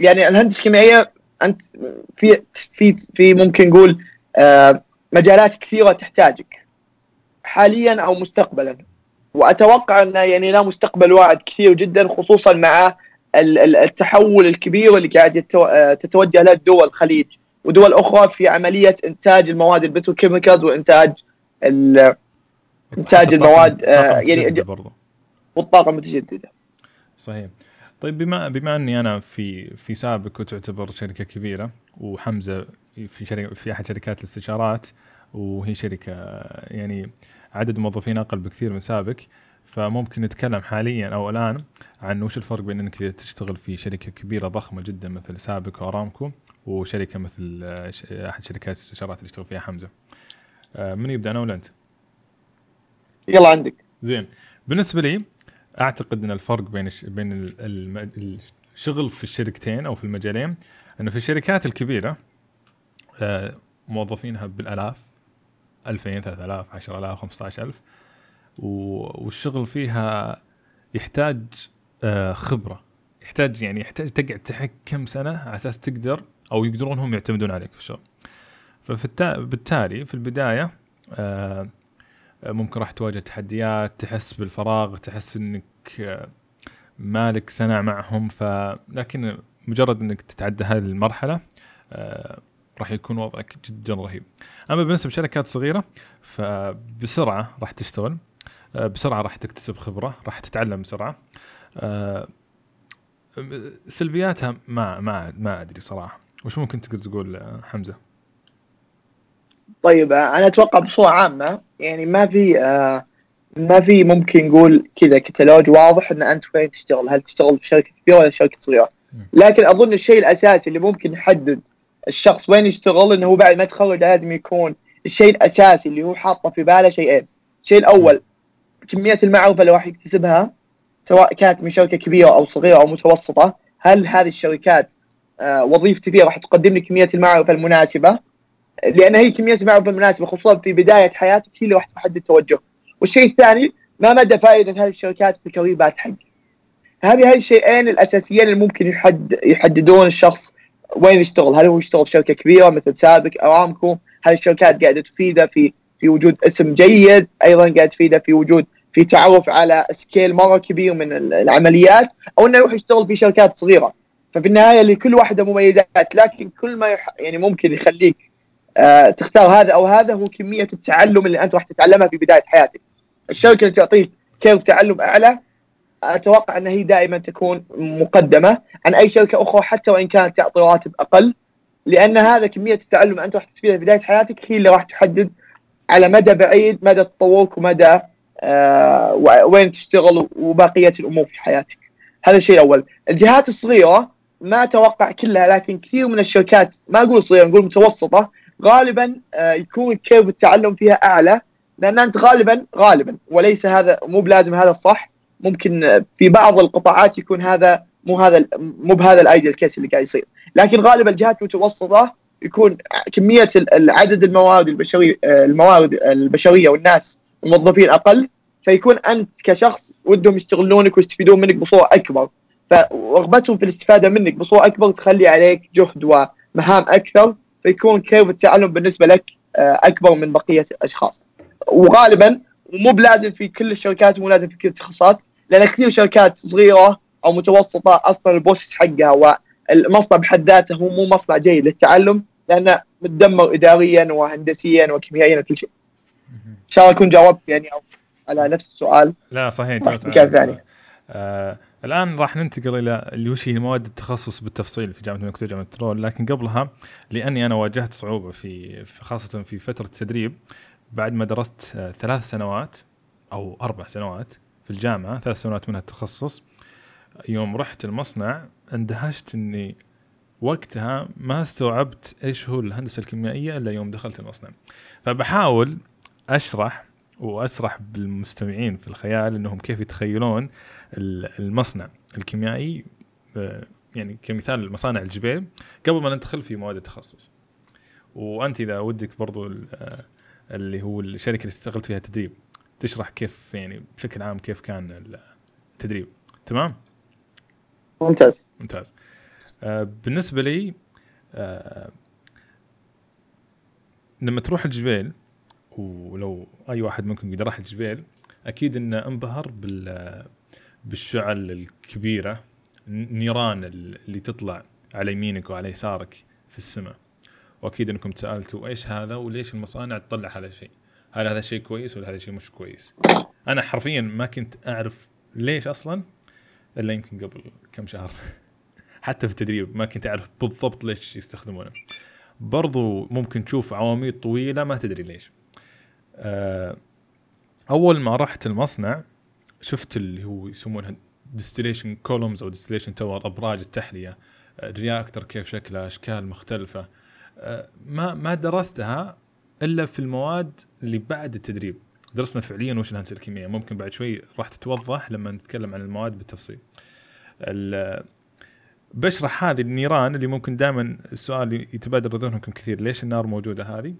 يعني الهندسة الكيميائية أنت في في في ممكن نقول آه، مجالات كثيرة تحتاجك حاليا أو مستقبلا. وأتوقع أنه يعني لا مستقبل واعد كثير جدا خصوصا مع التحول الكبير اللي قاعد آه، تتوجه له دول الخليج. ودول أخرى في عملية إنتاج المواد البتروكيميكالز وإنتاج إنتاج المواد يعني والطاقة المتجدده صحيح. طيب بما بما أني أنا في في سابق وتعتبر شركة كبيرة وحمزة في شركه في أحد شركات الاستشارات وهي شركة يعني عدد موظفين أقل بكثير من سابق فممكن نتكلم حاليا أو الآن عن وش الفرق بين إنك تشتغل في شركة كبيرة ضخمة جدا مثل سابق وأرامكو وشركة مثل أحد شركات الاستشارات اللي يشتغل فيها حمزة. آه، من يبدأ أنا ولا أنت؟ يلا عندك. زين بالنسبة لي أعتقد إن الفرق بين بين الشغل في الشركتين أو في المجالين إنه في الشركات الكبيرة آه، موظفينها بالألاف 2000 3000 10000 15000 والشغل فيها يحتاج آه، خبرة. يحتاج يعني يحتاج تقعد تحك كم سنة على أساس تقدر أو يقدرون هم يعتمدون عليك في الشغل. فبالتالي في البداية آه ممكن راح تواجه تحديات تحس بالفراغ تحس إنك مالك سنة معهم. ف لكن مجرد إنك تتعدى هذه المرحلة آه، راح يكون وضعك جدا رهيب. أما بالنسبة لشركات صغيرة فبسرعة راح تشتغل آه، بسرعة راح تكتسب خبرة راح تتعلم بسرعة. آه، سلبياتها ما ما ما أدري صراحة. وش ممكن تقدر تقول حمزة؟ طيب أنا أتوقع بصورة عامة يعني ما في آه ما في ممكن نقول كذا كتالوج واضح إن أنت وين تشتغل هل تشتغل في شركة كبيرة ولا شركة صغيرة. لكن أظن الشيء الأساسي اللي ممكن يحدد الشخص وين يشتغل إنه هو بعد ما يتخرج لازم يكون الشيء الأساسي اللي هو حاطه في باله شيئين. الشيء الأول كمية المعرفه اللي راح يكتسبها سواء كانت من شركة كبيرة أو صغيرة أو متوسطة هل هذه الشركات آه وظيفتي فيها راح تقدم لي كمية المعرفه المناسبة؟ لأن هي كمية المعرفه المناسبه خصوصا في بداية حياتك هي اللي راح تحدد التوجه. والشيء الثاني ما مدى فائدة هذه الشركات في الكارير باث حقك؟ هذه هاي الشيئين الأساسيين اللي ممكن يحد يحددون الشخص وين يشتغل؟ هل هو يشتغل في شركة كبيرة مثل سابق ارامكو هذه الشركات قاعدة تفيده في في وجود اسم جيد أيضا قاعدة تفيده في وجود في تعرف على سكيل مرة كبير من العمليات أو إنه يروح يشتغل في شركات صغيرة. ففي النهاية لكل واحدة مميزات لكن كل ما يح... يعني ممكن يخليك تختار هذا أو هذا هو كمية التعلم اللي أنت راح تتعلمها في بداية حياتك الشركة اللي تعطيك كيف تعلم أعلى أتوقع أن هي دائما تكون مقدمة عن أي شركة أخرى حتى وإن كانت تعطي رواتب أقل لأن هذا كمية التعلم أنت راح تستفيدها في بداية حياتك هي اللي راح تحدد على مدى بعيد مدى تطورك ومدى آه وين تشتغل وبقية الأمور في حياتك. هذا الشيء الأول. الجهات الصغيرة ما أتوقع كلها لكن كثير من الشركات ما أقول صغيرة نقول متوسطة غالبا آه يكون curve التعلم فيها أعلى. لأن أنت غالبا غالبا وليس هذا مو بلازم هذا الصح. ممكن في بعض القطاعات يكون هذا مو هذا مو بهذا ال ideal case اللي قاعد يصير. لكن غالبا الجهات المتوسطة يكون كمية عدد الموارد البشريه الموارد البشرية والناس الموظفين أقل. فيكون أنت كشخص ودهم يستغلونك ويستفيدون منك بصورة أكبر. فرغبتهم في الاستفادة منك بصورة أكبر تخلي عليك جهد ومهام أكثر. فيكون curve التعلم بالنسبة لك أكبر من بقية الأشخاص وغالبا مو بلازم في كل الشركات مو لازم في كل التخصصات لأن كثير شركات صغيرة أو متوسطة أصلا ال process حقها والمصنع بحد ذاته هو مو مصنع جيد للتعلم لأنه متدمر اداريا وهندسيا وكيميائيا وكل شيء. إن شاء الله أكون جاوبت يعني أو على نفس السؤال. لا صحيح مكان ثاني. آه الآن راح ننتقل إلى اللي وش هي مواد التخصص بالتفصيل في جامعة الملك وجامعة البترول لكن قبلها لأني أنا واجهت صعوبة في خاصة في فترة التدريب بعد ما درست آه ثلاث سنوات أو أربع سنوات في الجامعة ثلاث سنوات منها التخصص يوم رحت المصنع اندهشت إني وقتها ما استوعبت إيش هو الهندسة الكيميائية إلا يوم دخلت المصنع. فبحاول أشرح وأسرح بالمستمعين في الخيال إنهم كيف يتخيلون المصنع الكيميائي يعني كمثال مصانع الجبيل قبل ما ندخل في مواد التخصص. وأنت إذا ودك برضو اللي هو الشركة اللي اشتغلت فيها تدريب تشرح كيف يعني بشكل عام كيف كان التدريب. تمام؟ ممتاز. ممتاز. آه بالنسبة لي آه لما تروح الجبيل ولو أي واحد منكم قد راح الجبيل أكيد إنه انبهر بال بالشعل الكبيرة النيران اللي تطلع على يمينك وعلى يسارك في السماء. وأكيد إنكم تسألتوا إيش هذا؟ وليش المصانع تطلع هذا الشيء؟ هل هذا الشيء كويس ولا هذا الشيء مش كويس؟ أنا حرفيا ما كنت أعرف ليش أصلا إلا يمكن قبل كم شهر. حتى في التدريب ما كنت أعرف بالضبط ليش يستخدمونه. برضو ممكن تشوف عواميد طويلة ما تدري ليش. آه، أول ما رحت المصنع شفت اللي هو يسمونها distillation columns أو distillation tower أبراج التحلية. ال reactor كيف شكله أشكال مختلفة. آه، ما ما درستها إلا في المواد اللي بعد التدريب. درسنا فعليا وش الهندسة الكيميائية. ممكن بعد شوي راح تتوضح لما نتكلم عن المواد بالتفصيل. بشرح هذه النيران اللي ممكن دائما السؤال يتبادر ذهنكم كثير. ليش النار موجودة هذه؟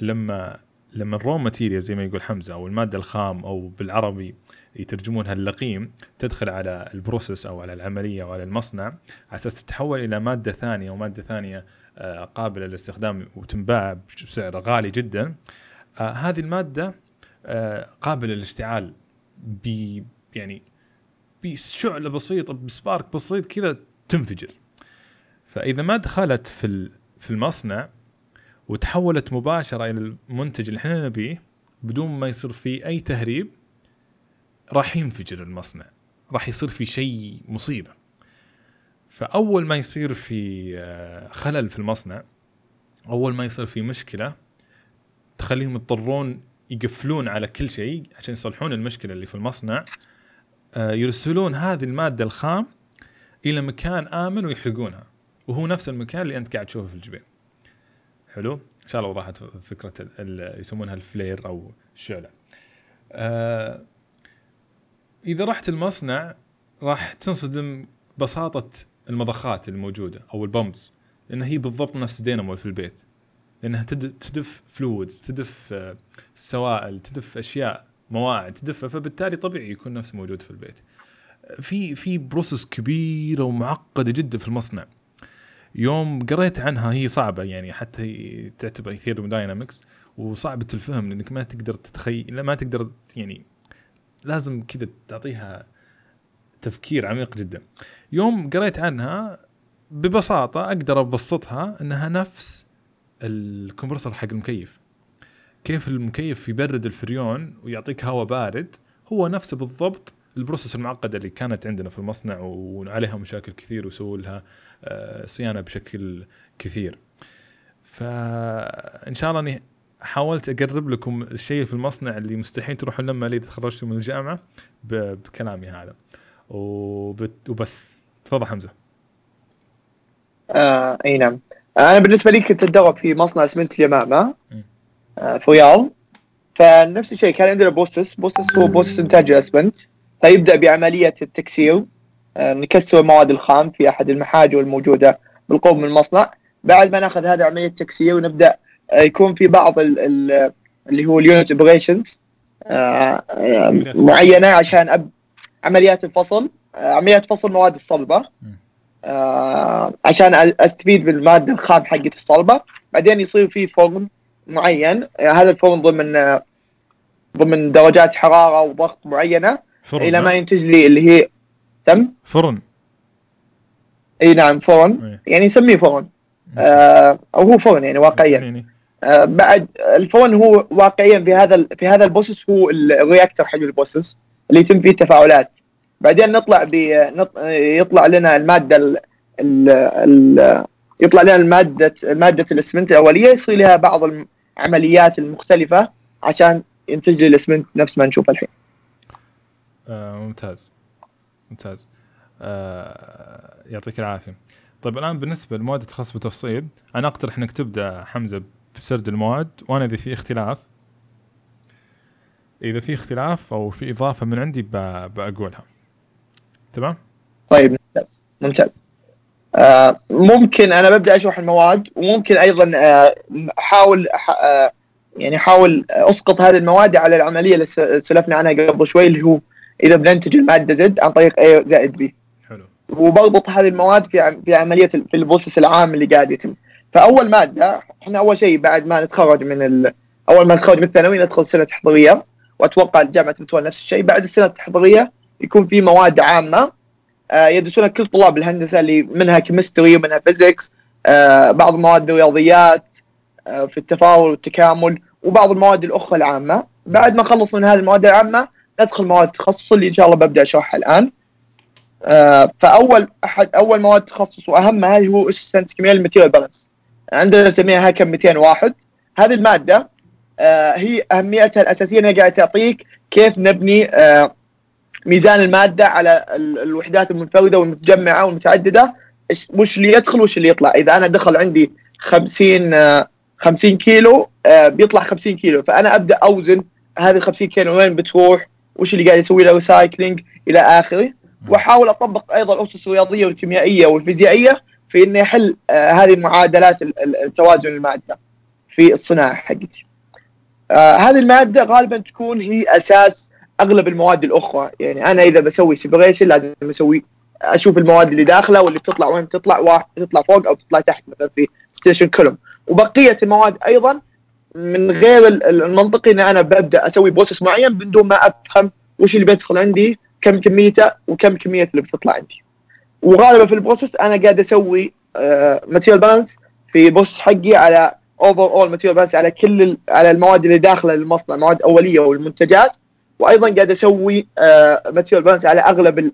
لما لما ال raw material زي ما يقول حمزة أو المادة الخام أو بالعربي يترجمونها اللقيم تدخل على ال process أو على العملية أو على المصنع على أساس تتحول إلى مادة ثانية وماده ثانية آه، قابلة للاستخدام وتنباع بسعر غالي جدا. آه، هذه المادة آه، قابلة للاشتعال ب يعني بشعلة بسيطة ب spark بسيط كذا تنفجر. فإذا ما دخلت في في المصنع وتحولت مباشرة إلى المنتج اللي إحنا نبيه بدون ما يصير فيه أي تهريب راح ينفجر المصنع. راح يصير في شيء مصيبة. فأول ما يصير في آه، خلل في المصنع أول ما يصير في مشكلة تخليهم يضطرون يقفلون على كل شيء عشان يصلحون المشكلة اللي في المصنع. آه، يرسلون هذه المادة الخام إلى مكان آمن ويحرقونها. وهو نفس المكان اللي أنت قاعد تشوفه في الجبال حلو. إن شاء الله وضحت فكرة يسمونها ال flare أو الشعلة. آه إذا رحت المصنع راح تنصدم بساطة المضخات الموجودة أو ال pumps لأن هي بالضبط نفس دينامو في البيت. لأنها تدف fluids تدف آه، سوائل تدف أشياء موائع تدفها فبالتالي طبيعي يكون نفسه موجود في البيت. في في process كبيره ومعقده جدا في المصنع. يوم قريت عنها هي صعبة يعني حتى هي تعتبر thermodynamics وصعبه الفهم لأنك ما تقدر تتخيل ما تقدر يعني لازم كذا تعطيها تفكير عميق جدا. يوم قريت عنها ببساطة أقدر أبسطها إنها نفس ال compressor حق المكيف. كيف المكيف يبرد الفريون ويعطيك هواء بارد هو نفسه بالضبط ال process المعقدة اللي كانت عندنا في المصنع وعليها مشاكل كثير وسووا لها آه، صيانة بشكل كثير. فإن شاء الله إني حاولت أقرب لكم الشيء في المصنع اللي مستحيل تروحوا لما اللي تخرجتوا من الجامعة بكلامي هذا. وبس. تفضل حمزة. آه أي نعم. أنا بالنسبة لي كنت أتدرب في مصنع اسمنت اليمامة. آه في رياض فنفس الشيء كان عندنا process. process هو process إنتاج الاسمنت فيبدأ بعملية التكسير. آه نكسر المواد الخام في أحد المحاجر الموجوده بالقرب من المصنع. بعد ما نأخذ هذه عملية التكسير ونبدا آه يكون في بعض ال ال اللي هو ال unit operations آه معينة عشان أب عمليات الفصل عمليات فصل مواد الصلبة. عشان أستفيد بالمادة الخام حقت الصلبة. بعدين يصير في فرن معين. هذا الفرن ضمن ضمن درجات حرارة وضغط معينة. فرن إلى ما ينتج لي اللي هي تم فرن. إي نعم فرن. يعني نسميه فرن. آه أو هو فرن يعني واقعيا. آه بعد الفرن هو واقعيا في هذا في هذا البوسس هو الرياكتر حق البوسس اللي يتم فيه التفاعلات. بعدين نطلع ب يطلع لنا المادة ال... ال... ال... يطلع لنا المادة ماده الاسمنت الأولية. يصير لها بعض العمليات المختلفة عشان ينتج لي الاسمنت نفس ما نشوف الحين. آه ممتاز. ممتاز. آه يعطيك العافية. طيب الآن بالنسبة لمواد التخصص بالتفصيل أنا أقترح إنك تبدأ حمزة بسرد المواد وأنا إذا في اختلاف إذا في اختلاف أو في إضافة من عندي بقولها تمام؟ طيب ممتاز. ممتاز. آه ممكن أنا ببدأ أشرح المواد وممكن أيضا أحاول يعني أحاول أسقط هذه المواد على العملية اللي سلفنا عنها قبل شوي اللي هو إذا بننتج المادة Z عن طريق A زائد B. حلو. وبربط هذه المواد في في عملية في ال process العام اللي قاعد يتم. فأول مادة إحنا أول شيء بعد ما نتخرج من ال... أول ما نتخرج من الثانوي ندخل سنة تحضيريه وأتوقع جامعة متولى نفس الشيء. بعد السنة التحضيريه يكون في مواد عامة آه، يدرسونها كل طلاب الهندسة اللي منها chemistry ومنها physics آه، بعض مواد الرياضيات آه، في التفاضل والتكامل وبعض المواد الأخرى العامة. بعد ما نخلص من هذه المواد العامة ندخل مواد التخصص اللي إن شاء الله ببدأ أشرحها الآن. فأول أحد أول مواد تخصص وأهمها هو أسس هندسة كيمياء ال material balance. عندنا نسميها هكم 201 هذه المادة هي أهميتها الأساسية إنها قاعدة تعطيك كيف نبني ميزان المادة على الوحدات المنفردة والمتجمعة والمتعددة. وش اللي يدخل وش اللي يطلع. إذا أنا دخل عندي 50 50 كيلو آه، بيطلع 50 كيلو. فأنا أبدأ أوزن هذه ال 50 كيلو وين بتروح؟ وش اللي قاعد يسوي له recycling إلى آخره. وأحاول أطبق أيضا الاسس الرياضيه والكيميائيه والفيزيائيه في إني أحل آه، هذه معادلات التوازن المادة في الصناعة حقتي. آه هذه المادة غالبا تكون هي أساس أغلب المواد الأخرى. يعني أنا إذا بسوي separation لازم أسوي أشوف المواد اللي داخله واللي بتطلع وين بتطلع واحد تطلع فوق أو تطلع تحت مثلا في distillation column وبقية المواد أيضا من غير المنطقي إن أنا ببدأ أسوي process معين من دون ما أفهم وش اللي بيدخل عندي كم كميته وكم كمية اللي بتطلع عندي. وغالبا في ال process أنا قاعد أسوي material balance في بوست حقي على overall material balance على كل على المواد اللي داخلة المصنع مواد أولية والمنتجات. وأيضا قاعد أسوي material آه، balance على أغلب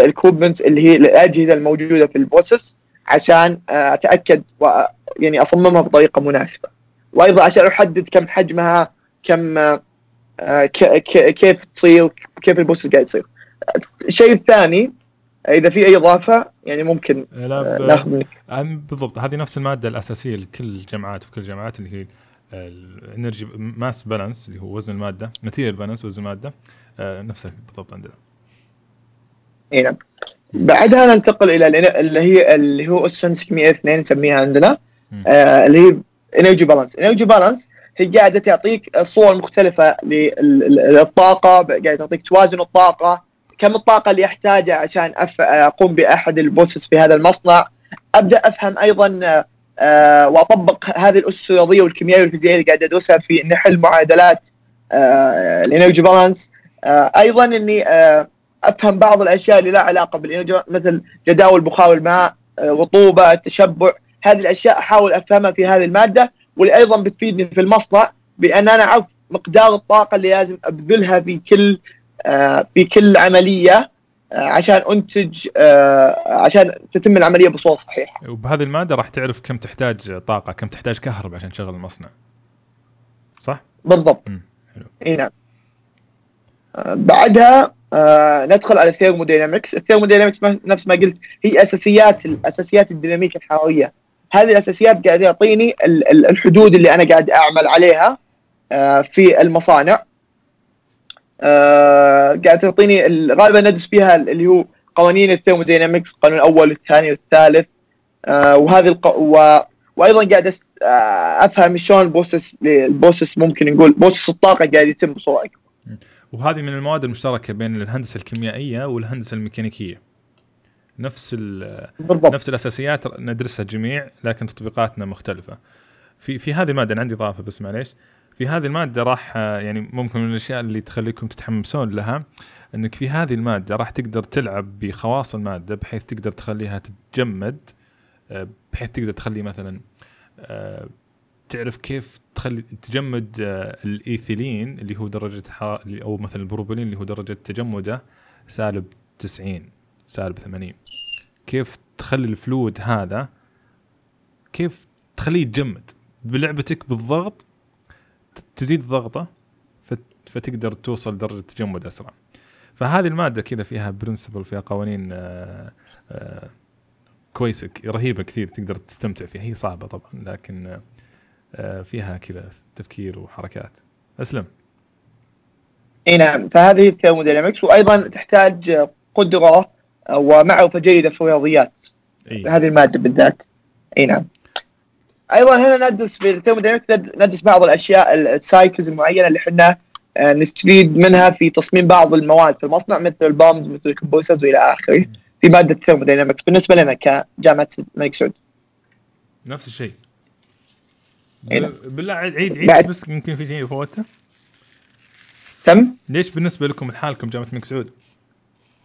ال equipments اللي هي الأجهزة الموجودة في ال process عشان آه، أتأكد يعني أصممها بطريقة مناسبة. وأيضا عشان أحدد كم حجمها كم آه، كيف تصير كيف ال process قاعد يصير. الشيء الثاني إذا في أي إضافة يعني ممكن ناخذ منك. بالضبط هذه نفس المادة الأساسية لكل الجامعات في كل الجامعات اللي هي ال energy mass balance اللي هو وزن المادة material balance وزن المادة آه نفسه بالضبط عندنا. اي نعم. بعدها ننتقل إلى اللي هي اللي هو اسنس 102 نسميها عندنا. آه اللي هي energy balance energy balance هي قاعدة تعطيك صور مختلفة للطاقه قاعدة تعطيك توازن الطاقة كم الطاقة اللي أحتاجها عشان أقوم بأحد ال process في هذا المصنع. أبدأ أفهم أيضا آه وأطبق هذه الاسس الرياضيه والكيميائية والفيزيائية اللي قاعد أدرسها في اني احل معادلات آه ال energy balance. آه أيضا إني آه أفهم بعض الأشياء اللي لها علاقة بال energy مثل جداول بخار الماء آه رطوبة التشبع هذه الأشياء أحاول أفهمها في هذه المادة واللي أيضا بتفيدني في المصنع بأن أنا أعرف مقدار الطاقة اللي لازم أبذلها في كل آه في كل عملية آه عشان أنتج عشان تتم العملية بصورة صحيحة. وبهذه المادة راح تعرف كم تحتاج طاقة، كم تحتاج كهرباء عشان تشغل المصنع. صح؟ بالضبط. إي نعم. بعدها آه ندخل على ال thermodynamics، ال thermodynamics نفس ما قلت هي أساسيات الاساسيات الديناميكا الحراريه. هذه الأساسيات قاعد يعطيني الحدود اللي أنا قاعد أعمل عليها آه في المصانع. آه قاعد تعطيني غالبا ندرس فيها اللي هو قوانين ال thermodynamics القانون الأول والثاني والثالث وهذه الق... و... وأيضا قاعد أفهم شلون ال process ال process ممكن نقول process الطاقة قاعد يتم بصوره اكبر. وهذه من المواد المشتركة بين الهندسة الكيميائية والهندسة الميكانيكية. نفس بالضبط. نفس الأساسيات ندرسها جميع لكن تطبيقاتنا مختلفة. في في هذه المادة أنا عندي اضافه بس معليش. في هذه المادة راح يعني ممكن من الأشياء اللي تخليكم تتحمسون لها أنك في هذه المادة راح تقدر تلعب بخواص المادة بحيث تقدر تخليها تتجمد بحيث تقدر تخلي مثلا تعرف كيف تخلي تجمد الإيثيلين اللي هو درجة أو مثلا البروبولين اللي هو درجة تجمده سالب 90 سالب 80 كيف تخلي الفلود هذا؟ كيف تخليه يتجمد؟ بلعبتك بالضغط تزيد ضغطه فتقدر توصل لدرجه تجمد أسرع. فهذه المادة كذا فيها برنسبل فيها قوانين آآ آآ كويسة رهيبة كثير تقدر تستمتع فيها. هي صعبة طبعا لكن فيها كذا تفكير وحركات. أسلم. إي نعم فهذه ال thermodynamics وأيضا تحتاج قدرة ومعرفة جيدة في الرياضيات. إيه؟ هذه المادة بالذات. إي نعم. أيضا هنا ندرس في ال thermodynamics ندرس بعض الأشياء ال cycles المعينة اللي إحنا نستفيد منها في تصميم بعض المواد في المصنع مثل ال pumps مثل ال compressors وإلى آخره. في مادة ال thermodynamics بالنسبة لنا كجامعة الملك سعود نفس الشيء. بالله عيد عيد بعد- بس يمكن في شيء فوتة. تم ليش بالنسبة لكم لحالكم جامعة الملك سعود؟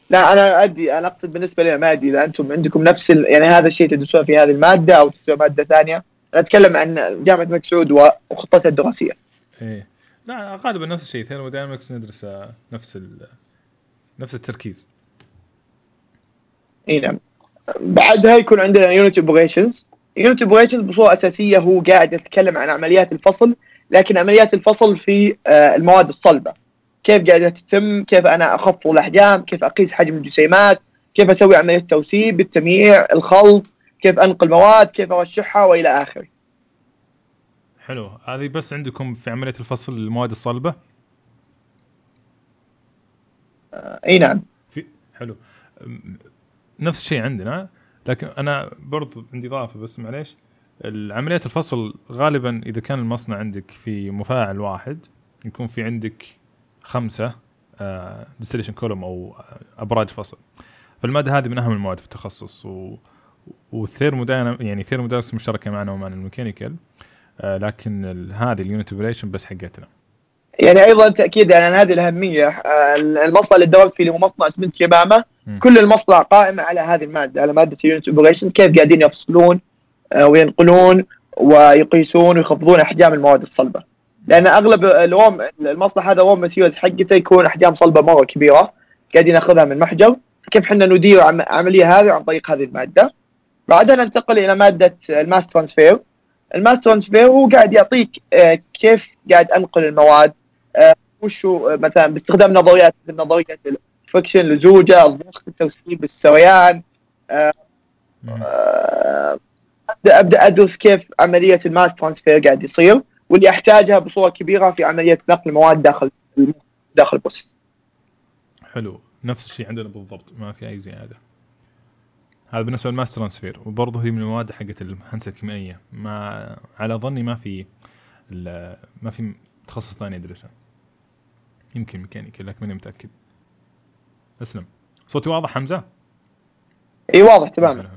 لا أنا ادي أنا أقصد بالنسبة لنا ما أدري إذا أنتم عندكم نفس ال... يعني هذا الشيء تدرسوه في هذه المادة أو تدرسوه مادة ثانية. أنا أتكلم عن جامعة الملك سعود وخطتها الدراسية. إيه. لا غالبا نفس الشيء. thermodynamics ندرس نفس ال نفس التركيز. اي نعم. بعدها يكون عندنا unit operations unit operations بصورة أساسية هو قاعد يتكلم عن عمليات الفصل لكن عمليات الفصل في آه، المواد الصلبة. كيف قاعدة تتم كيف أنا أخفض الأحجام كيف أقيس حجم الجسيمات كيف أسوي عملية ترسيب التمييع الخلط كيف أنقل مواد كيف أرشحها وإلى آخره. حلو. هذه بس عندكم في عملية الفصل المواد الصلبة؟ إي نعم. في حلو. نفس الشيء عندنا. لكن أنا برضو عندي إضافة بس معليش. العمليات الفصل غالبا إذا كان المصنع عندك في مفاعل واحد يكون في عندك خمسة distillation column أو آه، أبراج فصل. فالمادة هذه من أهم المواد في التخصص و وال thermodynam يعني thermodynamics مشتركة معنا ومع ال mechanical آه لكن هذه ال unit operation بس حقتنا. يعني أيضا تأكيد على هذه الأهمية. آه، المصنع اللي دربت فيه اللي هو مصنع اسمنت يمامه. كل المصنع قائمه على هذه المادة على مادة ال unit operation كيف قاعدين يفصلون آه، وينقلون ويقيسون ويخفضون أحجام المواد الصلبة. لأن أغلب ال raw المصنع هذا raw materials حقته يكون أحجام صلبة مرة كبيرة قاعدين نأخذها من محجر كيف إحنا ندير عم- العملية هذه عن طريق هذه المادة؟ بعدها ننتقل إلى مادة ال mass transfer. ال mass transfer هو قاعد يعطيك آه، كيف قاعد أنقل المواد آه، وش مثلا باستخدام نظريات مثل نظريه ال friction لزوجة الضغط الترسيب السريان. مم. آه، ابدا أبدأ أدرس كيف عملية ال mass transfer قاعد يصير واللي أحتاجها بصورة كبيرة في عملية نقل المواد داخل داخل البوست حلو. نفس الشيء عندنا بالضبط ما في أي زيادة. هذا بالنسبة لل mass transfer وبرضه هي من المواد حقت الهندسة الكيميائية. ما على ظني ما في ما في تخصص ثاني يدرسه. يمكن ميكانيكا لكن ماني متأكد. أسلم. صوتي واضح حمزة؟ إي واضح تماما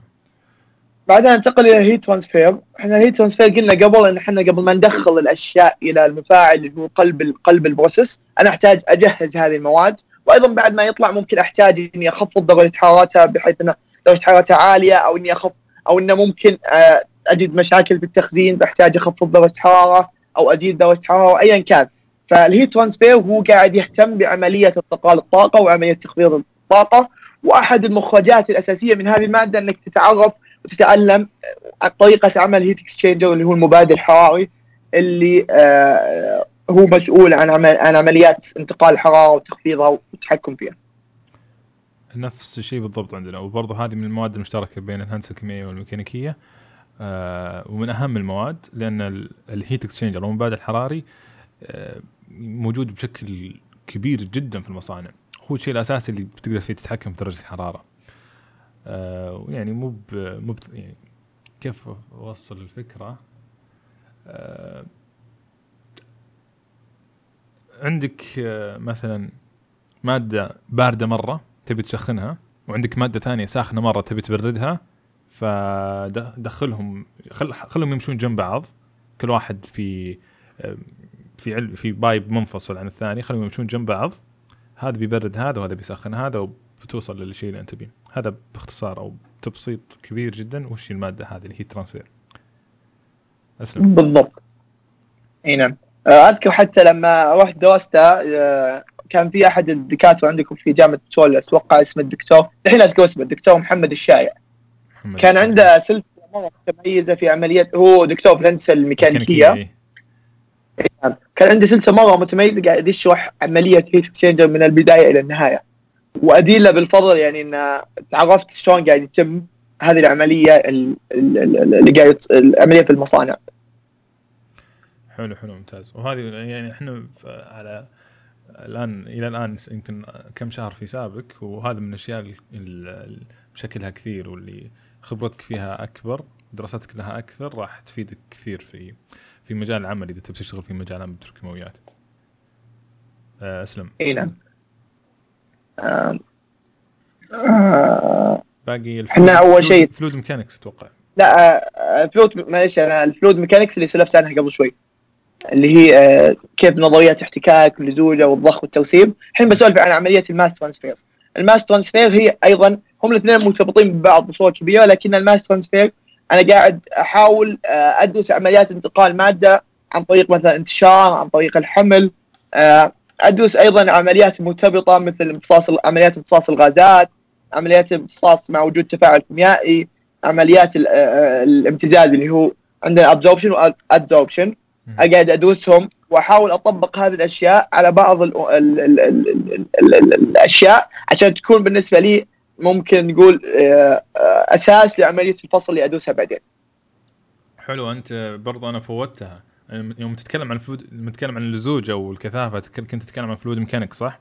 بعدها ننتقل إلى ال heat transfer إحنا ال heat transfer قلنا قبل إن إحنا قبل ما ندخل الأشياء إلى المفاعل اللي هو قلب قلب ال process أنا أحتاج أجهز هذه المواد. وأيضا بعد ما يطلع ممكن أحتاج إني أخفض درجة حرارتها بحيث إن درجة حرارتها عالية أو إني اخف أو إنه ممكن آه، أجد مشاكل في التخزين بحتاج أخفض درجة حرارة أو أزيد درجة حرارة ايا كان. فال heat transfer هو قاعد يهتم بعملية انتقال الطاقة وعملية تخفيض الطاقة وأحد المخرجات الأساسية من هذه المادة إنك تتعرف وتتعلم طريقة عمل heat exchanger اللي هو المبادل الحراري اللي آه هو مسؤول عن عمل عن عمليات انتقال الحراره وتخفيضها والتحكم فيها. نفس الشيء بالضبط عندنا وبرضه هذه من المواد المشتركة بين الهندسة الكيميائية والميكانيكية آه ومن أهم المواد لأن الهيت اكسشينجر أو المبادل الحراري آه موجود بشكل كبير جدا في المصانع. هو الشيء الأساسي اللي بتقدر فيه تتحكم في درجة الحرارة. آه يعني مو مو يعني كيف أوصل الفكرة؟ آه عندك آه مثلا مادة باردة مرة تبي تسخنها وعندك مادة ثانية ساخنة مرة تبي تبردها فدخلهم خل خلهم يمشون جنب بعض. كل واحد في آه، في علم في pipe منفصل عن الثاني خليهم يمشون جنب بعض. هذا بيبرد هذا وهذا بيسخن هذا وبتوصل للشيء اللي أنت تبيه. هذا باختصار أو تبسيط كبير جدا وش المادة هذه اللي heat transfer أسلم. بالضبط. إي نعم. آه، أذكر حتى لما رحت درستها آه، كان في أحد الدكاترة عندكم في جامعة تولس أتوقع اسمه الدكتور الحين أذكر اسمه الدكتور محمد الشايع. محمد كان عنده سلسلة مرة متميزة في عمليات هو دكتور في الهندسه الميكانيكية. كان عنده سلسلة مرة متميزة قاعد يشرح عملية heat exchanger من البداية إلى النهاية. وأدين له بالفضل يعني إن تعرفت شلون قاعد يتم هذه العملية اللي قاعد العملية في المصانع. حلو حلو ممتاز. وهذه يعني إحنا على الان إلى الآن يمكن كم شهر في سابق وهذا من الأشياء اللي بشكلها كثير واللي خبرتك فيها أكبر دراستك لها أكثر راح تفيدك كثير في في مجال العمل إذا تبي تشتغل في مجال عمل الكيماويات آه، أسلم. إي نعم. باقي إحنا أول شيء fluid mechanics أتوقع. لا fluid آه، معلش أنا ال fluid mechanics اللي سولفت عنها قبل شوي. اللي هي آه، كيف نظريات احتكاك واللزوجه والضخ والترسيب الحين بسولف عن عملية ال mass transfer. ال mass transfer هي أيضا هم الاثنين مرتبطين ببعض بصورة كبيرة لكن ال mass transfer أنا قاعد أحاول آه، أدرس عمليات انتقال مادة عن طريق مثلا انتشار عن طريق الحمل آه، أدرس أيضا عمليات مرتبطة مثل امتصاص عمليات امتصاص الغازات عمليات امتصاص مع وجود تفاعل كيميائي عمليات آه، الامتزاج اللي هو عندنا absorption و adsorption أقعد أدرسهم وأحاول أطبق هذه الأشياء على بعض ال ال ال ال ال ال الأشياء عشان تكون بالنسبة لي ممكن نقول آه، آه، أساس لعملية الفصل اللي أدرسها بعدين. حلو أنت برضو أنا فوتها يوم تتكلم عن fluid تتكلم عن اللزوج أو الكثافة كنت تتكلم عن fluid mechanic صح؟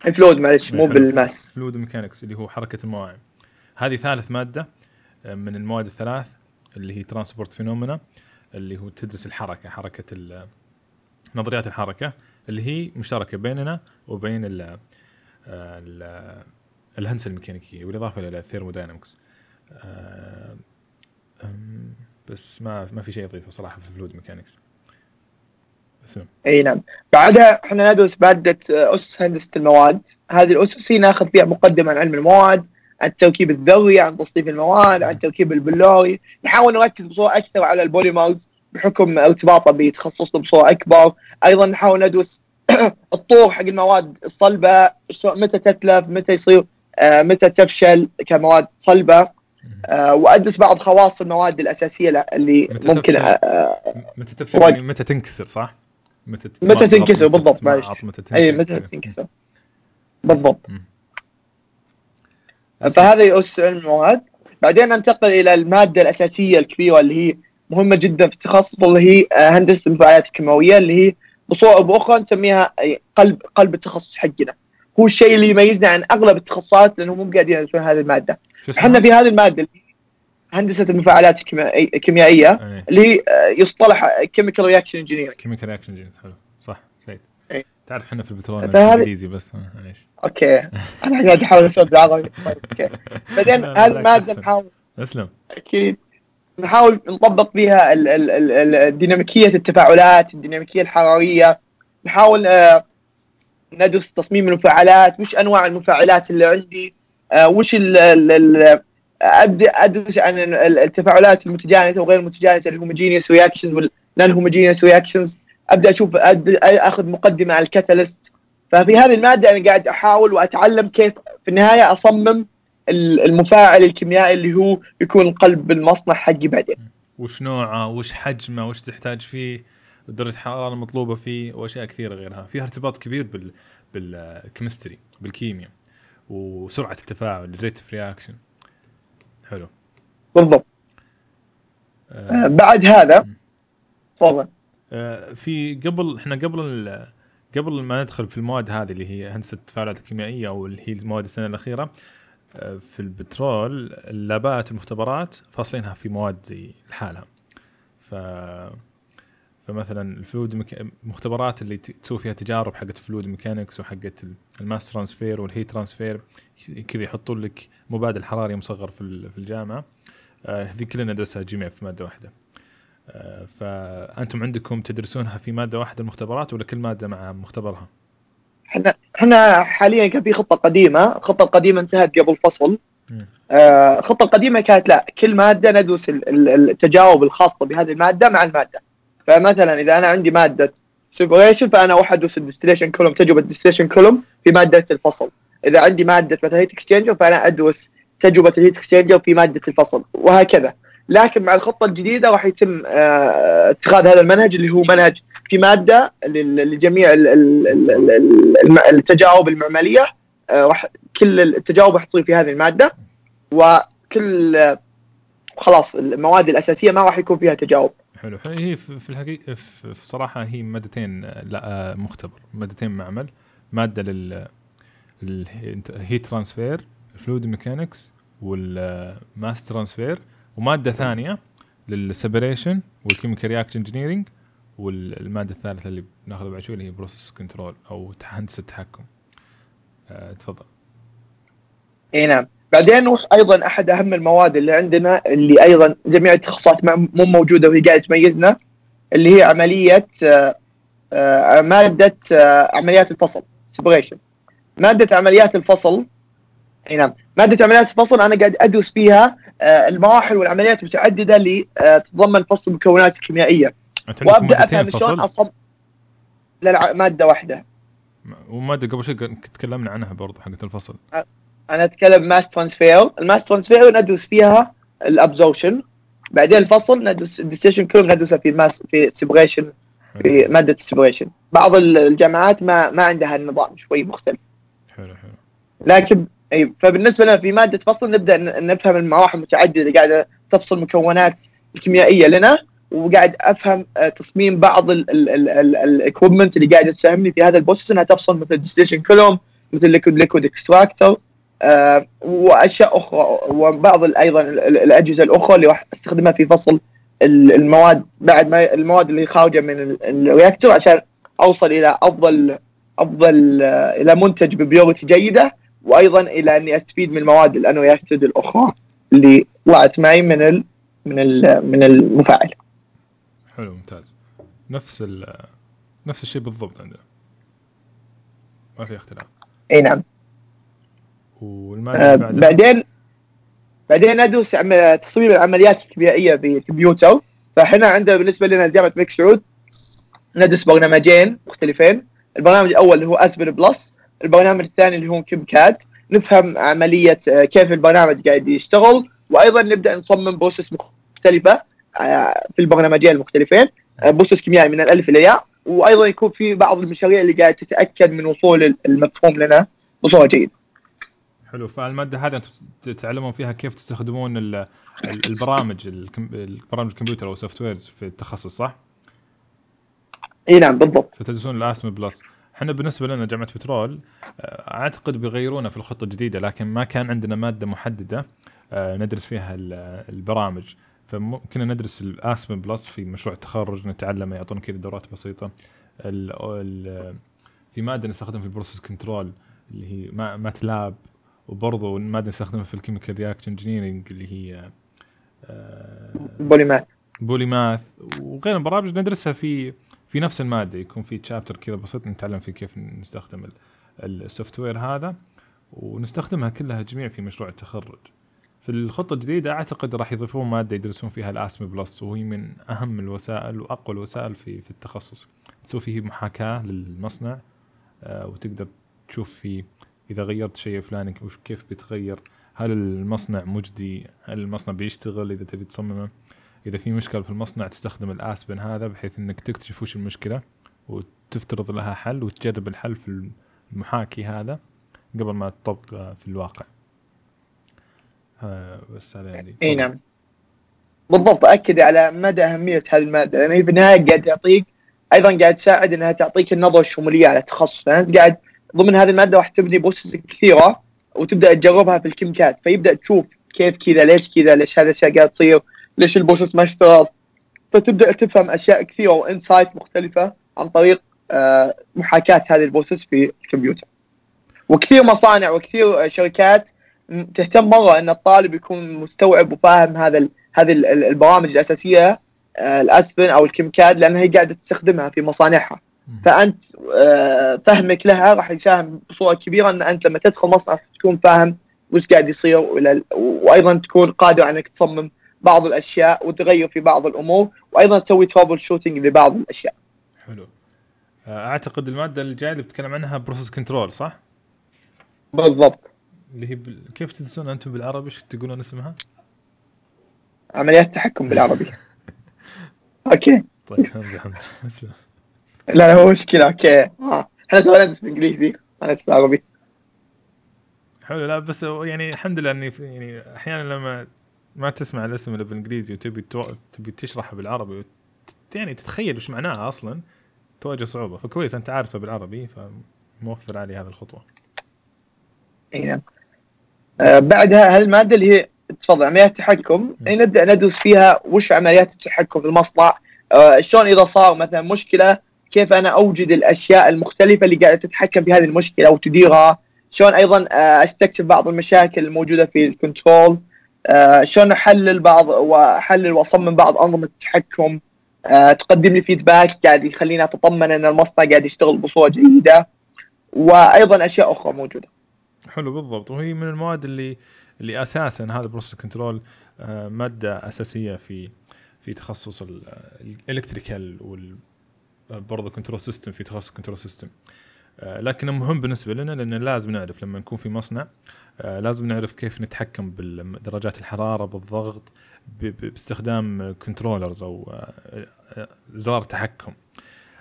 fluid معلش مو بال mass fluid mechanics اللي هو حركة الموائع هذه ثالث مادة آه، من المواد الثلاث اللي هي transport phenomena اللي هو تدرس الحركة حركة نظريات الحركة اللي هي مشتركة بيننا وبين ال الهندسة الميكانيكية بالاضافه إلى ال thermodynamics آه، بس ما ما في شيء اضيفه صراحة في ال fluid mechanics إي نعم. بعدها إحنا ندرس ماده آه، أسس هندسة المواد. هذه الأسس هي ناخذ فيها مقدمة عن علم المواد عن التركيب الذري عن تصنيف المواد عن التركيب البلوري. نحاول نركز بصورة أكثر على ال polymers بحكم ارتباطه بتخصصنا بصورة أكبر. أيضا نحاول ندرس الطور حق المواد الصلبة متى تتلف متى يصير متى تفشل كمواد صلبة. آه، وأدرس بعض خواص المواد الأساسية اللي متى ممكن آه، متى تفشل يعني متى تنكسر صح؟ متى متى تنكسر بالضبط معلش. أي متى تنكسر. بالضبط. فهذه اس علم المواد. بعدين ننتقل إلى المادة الأساسية الكبيرة اللي هي مهمة جدا في التخصص اللي هي هندسة المفاعلات الكيماوية اللي هي بصوره أو بأخرى نسميها قلب قلب التخصص حقنا. هو الشيء اللي يميزنا عن أغلب التخصصات لأنه مو قاعدين يدرسون هذه المادة. إحنا في هذه المادة هندسة المفاعلات الكيميائيه اللي هي آه، يصطلح chemical reaction engineering chemical reaction engineering حلو. صح سعيد. تعرف إحنا في البترول انجليزي بس معليش. okay. أنا قاعد أحاول أسوي بالعربي طيب okay. بعدين هذه المادة نحاول أسلم. أكيد. نحاول نطبق فيها ديناميكيه التفاعلات الديناميكية الحرارية. نحاول آه، ندرس تصميم المفاعلات وش أنواع المفاعلات اللي عندي؟ آه، وش ال ال ابدا أدرس عن ال- ال- التفاعلات المتجانسة وغير المتجانسة ال homogeneous reactions وال non-homogeneous reactions أبدأ أشوف أخذ مقدمة على ال catalyst. ففي هذه المادة أنا قاعد أحاول وأتعلم كيف في النهاية أصمم ال- المفاعل الكيميائي اللي هو يكون قلب المصنع حقي بعدين. وش نوعه؟ وش حجمه؟ وش تحتاج فيه؟ درجة الحرارة المطلوبة فيه وأشياء كثيرة غيرها. فيها ارتباط كبير بال بال chemistry بالكيمياء وسرعة التفاعل ال rate of reaction حلو. بالضبط. آه، آه، بعد هذا تفضل. آه، في قبل إحنا قبل ال- قبل ما ندخل في المواد هذه اللي هي هندسة التفاعلات الكيميائية أو اللي هي المواد السنة الأخيرة في البترول ال labات المختبرات فاصلينها في مواد لحالها. ف فمثلا ال fluid mech... المختبرات اللي تسوي فيها تجارب حقت ال fluid mechanics وحقت ال- ال mass transfer وال heat transfer كذا يحطون لك مبادل حراري مصغر في في الجامعة. آه، هذه كلنا ندرسها جميع في مادة واحدة. آه، فأنتم عندكم تدرسونها في مادة واحدة المختبرات ولا كل مادة مع مختبرها؟ إحنا إحنا حاليا كان في خطة قديمة. الخطه القديمه انتهت قبل فصل. مم. آه، الخطه القديمه كانت لا كل مادة ندرس ال- ال- التجارب الخاصة بهذه المادة مع المادة. فمثلا إذا أنا عندي مادة separation فأنا ادرس ال distillation column تجربة ال distillation column في مادة الفصل. إذا عندي مادة مثلا heat exchanger فأنا أدرس تجربة ال heat exchanger في مادة الفصل وهكذا. لكن مع الخطة الجديدة راح يتم آه، اتخاذ هذا المنهج اللي هو منهج في مادة لجميع التجارب المعملية آه، راح كل التجارب راح تصير في هذه المادة وكل خلاص المواد الأساسية ما راح يكون فيها تجارب. حلو. حلو. هي في في الحقيقة في صراحة هي مادتين آه، لا آه، مختبر. مادتين معمل. مادة لل ال heat transfer fluid mechanics وال mass transfer ومادة ثانية لل separation وال chemical reaction engineering والماده الثالثة اللي بناخذها بعد شوي اللي هي process control أو هندسه التحكم. آه، تفضل. اي نعم. بعدين نروح أيضا أحد أهم المواد اللي عندنا اللي أيضا جميع التخصصات مو موجودة وهي قاعدة تميزنا اللي هي عملية آه، آه، مادة آه، عمليات الفصل سيبريشن مادة عمليات الفصل أي نعم مادة عمليات الفصل أنا قاعد ادرس فيها المراحل والعمليات المتعددة اللي تتضمن فصل المكونات الكيميائية. وأبدأ أفهم شلون اصمم لا لا مادة واحدة. ومادة قبل شوي تكلمنا عنها برضو حقت الفصل. أنا أتكلم mass transfer ال mass transfer ندرس فيها ال absorption بعدين الفصل ندرس ال distillation كلهم ندرسها في mass في separation في مادة ال separation بعض ال- الجامعات ما ما عندها النظام شوي مختلف. حلو حلو. لكن أي فبالنسبة لنا في مادة فصل نبدأ نفهم المراحل المتعددة اللي قاعدة تفصل مكونات الكيميائيه لنا وقاعد أفهم آه، تصميم بعض ال equipment اللي قاعدة تساهمني في هذا ال process إنها تفصل مثل ال distillation column مثل liquid liquid extractor وأشياء أخرى وبعض أيضا ال- ال- الأجهزة الأخرى اللي راح استخدمها في فصل ال- المواد بعد ما المواد اللي خارجة من ال- ال reactor عشان أوصل إلى أفضل أفضل آه، إلى منتج ب purity جيدة وأيضا إلى إني أستفيد من المواد ال unreacted الأخرى اللي طلعت معي من ال من ال من المفاعل. حلو ممتاز. نفس ال نفس الشيء بالضبط عندنا. ما في اختلاف. إي نعم. آه بعدين بعدين ندرس عم- تصميم العمليات الكيميائية بالكمبيوتر فاحنا عندنا بالنسبة لنا جامعة الملك سعود ندرس برنامجين مختلفين. البرنامج الأول اللي هو Aspen Plus البرنامج الثاني اللي هو ChemCAD نفهم عملية آه، كيف البرنامج قاعد يشتغل. وأيضا نبدأ نصمم process مختلفة آه، في البرنامجين المختلفين. آه، process كيميائي من الألف إلى الياء وأيضا يكون في بعض المشاريع اللي قاعد تتأكد من وصول المفهوم لنا بصورة جيدة. حلو. فالمادة هذه أنتم تتعلمون فيها كيف تستخدمون ال- ال- البرامج البرامج الكمبيوتر أو ال softwares في التخصص صح؟ إي نعم بالضبط. فتدرسون ال Aspen Plus إحنا بالنسبة لنا جامعة بترول آه، أعتقد بيغيرونها في الخطة الجديدة لكن ما كان عندنا مادة محددة آه، ندرس فيها ال- البرامج. فممكن ندرس ال Aspen Plus في مشروع التخرج نتعلم يعطونا كذا دورات بسيطة. ال ال في مادة نستخدمها في ال process control اللي هي ما- MATLAB وبرضه ماده نستخدمها في ال chemical reaction engineering اللي هي آه، Polymath Polymath وغير البرامج ندرسها في في نفس المادة. يكون في chapter كذا بسيط نتعلم فيه كيف نستخدم ال software هذا ونستخدمها كلها جميع في مشروع التخرج. في الخطة الجديدة أعتقد راح يضيفون مادة يدرسون فيها ال Aspen Plus وهي من أهم الوسائل وأقوى الوسائل في في التخصص. تسوي فيه محاكاة للمصنع آه، وتقدر تشوف فيه إذا غيرت شيء فلاني وش كيف بيتغير هل المصنع مجدي؟ هل المصنع بيشتغل إذا تبي تصممه؟ إذا في مشكلة في المصنع تستخدم ال Aspen هذا بحيث إنك تكتشف وش المشكلة وتفترض لها حل وتجرب الحل في المحاكي هذا قبل ما تطبق في الواقع. بس هذا يعني إي نعم. بالضبط أكد على مدى أهمية هذه المادة لأن هي في النهاية قاعد تعطيك أيضا قاعد تساعد إنها تعطيك النظرة الشمولية على التخصص لأن أنت قاعد ضمن هذه المادة راح تبني process كثيرة وتبدأ تجربها في ال ChemCAD فيبدأ تشوف كيف كذا ليش كذا ليش هذا الأشياء قاعد تصير ليش ال process ما اشتغل. فتبدأ تفهم أشياء كثيرة و insight مختلفة عن طريق آه، محاكاة هذه ال process في الكمبيوتر. وكثير مصانع وكثير شركات تهتم مرة إن الطالب يكون مستوعب وفاهم هذا هذه البرامج الأساسية آه، ال Aspen أو ال ChemCAD لأن هي قاعدة تستخدمها في مصانعها. فأنت آه، فهمك لها راح يساهم بصورة كبيرة إن أنت لما تدخل مصنع تكون فاهم وش قاعد يصير وأيضا تكون قادر إنك تصمم بعض الأشياء وتغير في بعض الأمور وأيضا تسوي troubleshooting لبعض الأشياء. حلو. آه، أعتقد المادة اللي جاية اللي بتكلم عنها process control صح؟ بالضبط. اللي هي بال... كيف تدرسون أنتم بالعربي إيش تقولون اسمها؟ عمليات تحكم بالعربي. أوكي. طيب حمزه حمزه لا هو مشكلة أوكي آه. إحنا سوينا ندرس بالانجليزي أنا ادرس بالعربي. حلو لا بس يعني الحمد لله إني يعني أحيانا لما ما تسمع الاسم إلا بالإنجليزي وتبي تو... تبي تشرحه بالعربي وت... يعني تتخيل وش معناها أصلا تواجه صعوبة فكويس أنت عارفه بالعربي فموفر علي هذه الخطوة. اي نعم. آه بعدها هالماده اللي هي تفضل عمليات التحكم نبدأ ندرس فيها وش عمليات التحكم في المصنع آه شلون إذا صار مثلا مشكلة كيف أنا أوجد الأشياء المختلفة اللي قاعدة تتحكم في هذه المشكلة وتديرها. شلون أيضا آه أستكشف بعض المشاكل الموجودة في ال control. آه شلون أحلل بعض وأحلل وأصمم بعض أنظمة التحكم آه تقدم لي feedback قاعد يخليني أتطمن إن المصنع قاعد يشتغل بصورة جيدة. وأيضا أشياء أخرى موجودة. حلو بالضبط. وهي من المواد اللي اللي أساسا هذا process control مادة أساسية في في تخصص ال electrical برضه control system في تخصص control system آه، لكنه مهم بالنسبة لنا لأن لازم نعرف لما نكون في مصنع آه، لازم نعرف كيف نتحكم بدرجات الحرارة بالضغط باستخدام controllers أو زرار تحكم.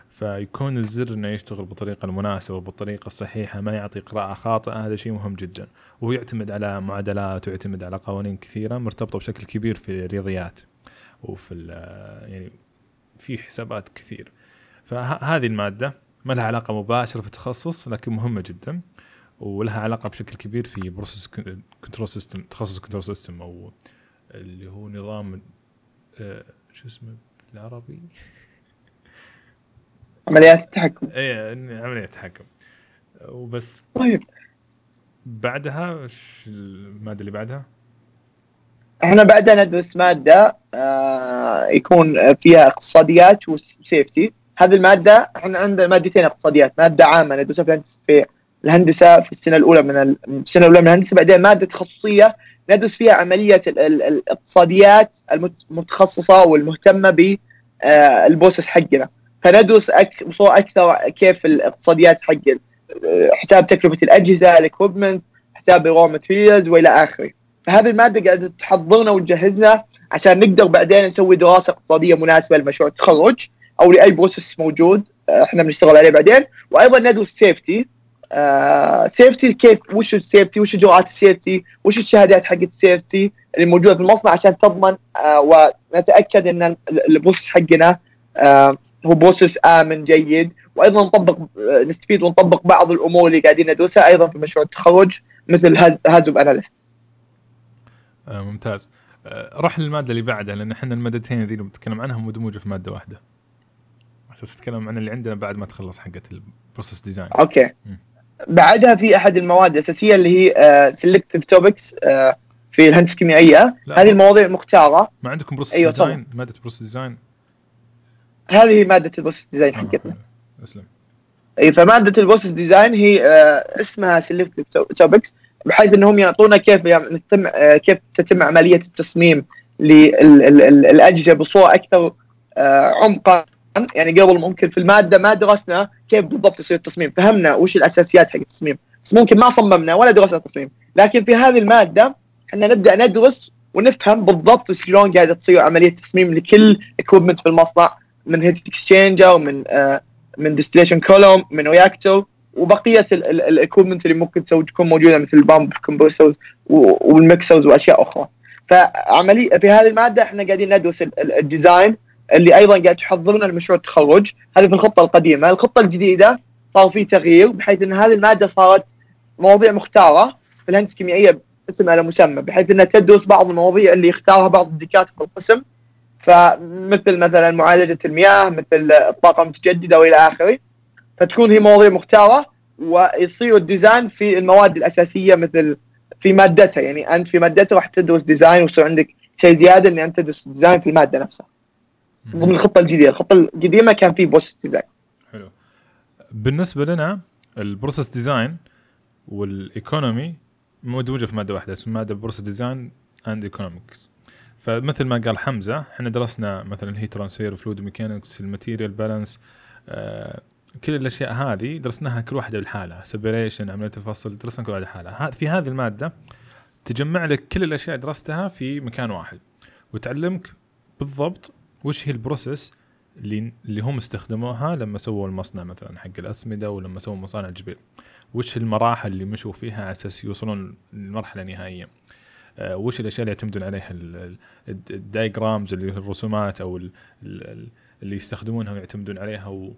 فيكون الزر إنه يشتغل بالطريقة المناسبة وبالطريقة الصحيحة ما يعطي قراءه خاطئه هذا شيء مهم جدا. وهو يعتمد على معادلات ويعتمد على قوانين كثيرة مرتبطة بشكل كبير في الرياضيات وفي يعني في حسابات كثير. فهذه المادة ما لها علاقة مباشرة في التخصص لكن مهمة جدا ولها علاقة بشكل كبير في process control system تخصص control system أو اللي هو نظام آه، شو اسمه بالعربي؟ عمليات التحكم. اي عمليات التحكم. وبس. طيب. بعدها وش المادة اللي بعدها؟ إحنا بعدها ندرس مادة آه يكون فيها اقتصاديات و safety هذه المادة إحنا عندنا مادتين اقتصاديات مادة عامة ندرسها في الهندسة في السنة الأولى من السنة الأولى من الهندسة بعدين مادة تخصصية ندرس فيها عملية الاقتصاديات المتخصصة والمهتمة بال process حقنا فندرس. بصورة أكثر كيف الاقتصاديات حق حساب تكلفة الأجهزة ال equipment حساب ال raw materials وإلى آخره فهذه المادة قاعدة تحضرنا وتجهزنا عشان نقدر بعدين نسوي دراسة اقتصادية مناسبة لمشروع التخرج أو لأي process موجود آه، إحنا بنشتغل عليه بعدين وأيضا ندرس safety safety كيف وش ال safety وش اجراءات ال safety وش الشهادات حقت ال safety اللي موجودة في المصنع عشان تضمن آه ونتأكد إن ال process حقنا آه هو process آمن جيد وأيضا نطبق نستفيد ونطبق بعض الأمور اللي قاعدين ندرسها أيضا في مشروع التخرج مثل HAZOP analysis. ممتاز. روح للمادة اللي بعدها لأن إحنا المادتين ذي اللي بنتكلم عنها مدموجة في مادة واحدة. أساس اتكلم عن اللي عندنا بعد ما تخلص حقة ال process design. أوكي. م. بعدها في أحد المواد الاساسيه اللي هي selective topics في الهندسة الكيميائية هذه المواضيع مختارة ما عندكم process أيوة، design مادة process design هذه مادة ال process design آه، حقتنا. أسلم أي فمادة ال process design هي آه، اسمها selective topics بحيث إنهم يعطونا كيف يعني تتم آه، كيف تتم عملية التصميم للاجهزه بصورة أكثر عمقا يعني قبل ممكن في المادة ما درسنا كيف بالضبط يصير التصميم. فهمنا وش الأساسيات حق التصميم. بس ممكن ما صممنا ولا درسنا تصميم. لكن في هذه المادة إحنا نبدأ ندرس ونفهم بالضبط شلون قاعدة تصير عملية تصميم لكل equipment في المصنع من heat exchanger من آه من distillation column من reactor وبقية ال equipment اللي ممكن تكون موجودة مثل ال pump compressors وال mixers وأشياء أخرى. فعمليه في هذه المادة إحنا قاعدين ندرس ال- ال- ال design اللي أيضا قاعد تحضرنا لمشروع التخرج. هذه في الخطة القديمة. الخطة الجديدة صار في تغيير بحيث إن هذه المادة صارت مواضيع مختارة في الهندسة الكيميائية اسم على مسمى بحيث إنها تدرس بعض المواضيع اللي يختارها بعض الدكاترة القسم. فمثل مثلا معالجة المياه مثل الطاقة المتجددة وإلى آخره. فتكون هي مواضيع مختارة ويصير ال design في المواد الأساسية مثل في مادتها. يعني أنت في مادتها راح تدرس design ويصير عندك شيء زيادة اني أنت تدرس design في المادة نفسها. ضمن الخطة الجديدة، الخطة القديمه كان في process design حلو. بالنسبة لنا ال process design وال economy مدموجه في مادة واحدة اسمها مادة process design and economics فمثل ما قال حمزة إحنا درسنا مثلا ال heat transfer fluid mechanics ال material balance كل الأشياء هذه درسناها كل واحدة لحالها separation عملية الفصل درسنا كل واحدة لحالها ها- في هذه المادة تجمع لك كل الأشياء درستها في مكان واحد وتعلمك بالضبط وش هي ال process اللي اللي هم استخدموها لما سووا المصنع مثلا حق الأسمدة ولما سووا مصانع الجبيل وش المراحل اللي مشوا فيها على أساس يوصلون للمرحلة النهائية؟ آه، وش الأشياء اللي يعتمدون عليها؟ ال diagrams اللي هي الرسومات أو ال- ال- اللي يستخدمونها ويعتمدون عليها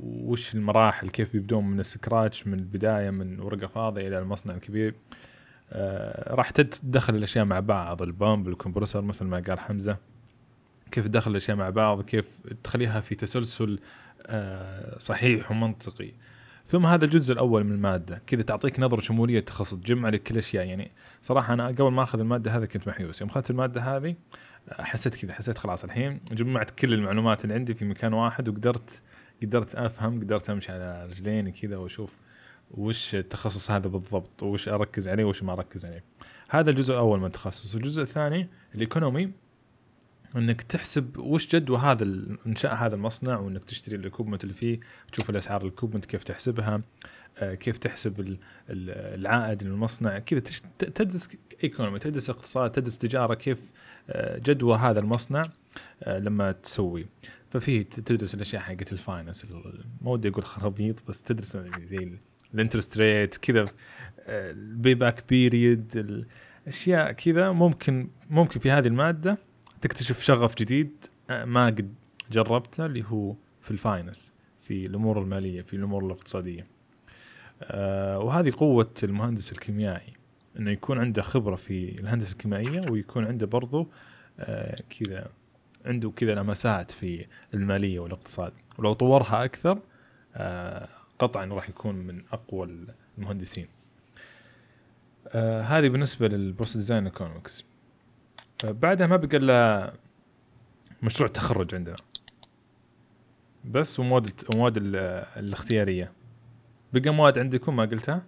وش المراحل؟ كيف بيبدون من ال scratch من البداية من ورقة فاضية إلى المصنع الكبير؟ آه راح تدخل الأشياء مع بعض ال pump ال compressor مثل ما قال حمزة. كيف تدخل الأشياء مع بعض كيف تخليها في تسلسل آه صحيح ومنطقي. ثم هذا الجزء الأول من المادة كذا تعطيك نظرة شمولية تخصص تجمع لك كل الاشياء يعني صراحة أنا قبل ما أخذ المادة هذه كنت محيوس. يوم أخذت المادة هذه آه، حسيت كذا حسيت خلاص الحين جمعت كل المعلومات اللي عندي في مكان واحد وقدرت قدرت أفهم قدرت أمشي على رجليني كذا وأشوف وش التخصص هذا بالضبط وش أركز عليه وش ما أركز عليه. هذا الجزء الأول من التخصص. الجزء الثاني الإيكونومي. انك تحسب وش جدوى هذا انشاء هذا المصنع وانك تشتري ال equipment اللي فيه تشوف الأسعار ال equipment كيف تحسبها آه، كيف تحسب ال- ال- العائد للمصنع كذا تدرس economy تدرس اقتصاد تدرس تجارة كيف آه، جدوى هذا المصنع آه، لما تسوي. ففي تدرس الأشياء حقت ال finance ال- ما ودي أقول خرابيط بس تدرس زي ال interest rate كذا ال payback period الاشياء كذا ممكن ممكن في هذه المادة. تكتشف شغف جديد آه، ما قد جربته اللي هو في الفاينانس في الأمور المالية في الأمور الاقتصادية. آه، وهذه قوة المهندس الكيميائي إنه يكون عنده خبرة في الهندسة الكيميائية ويكون عنده برضو آه، كذا عنده كذا لمسات في المالية والاقتصاد. ولو طورها أكثر قطعا راح يكون من أقوى المهندسين. هذه بالنسبة لل process design economics بعدها ما بقى إلا مشروع التخرج عندنا. بس ومواد ومواد ال- الاختيارية. بقى مواد عندكم ما قلتها؟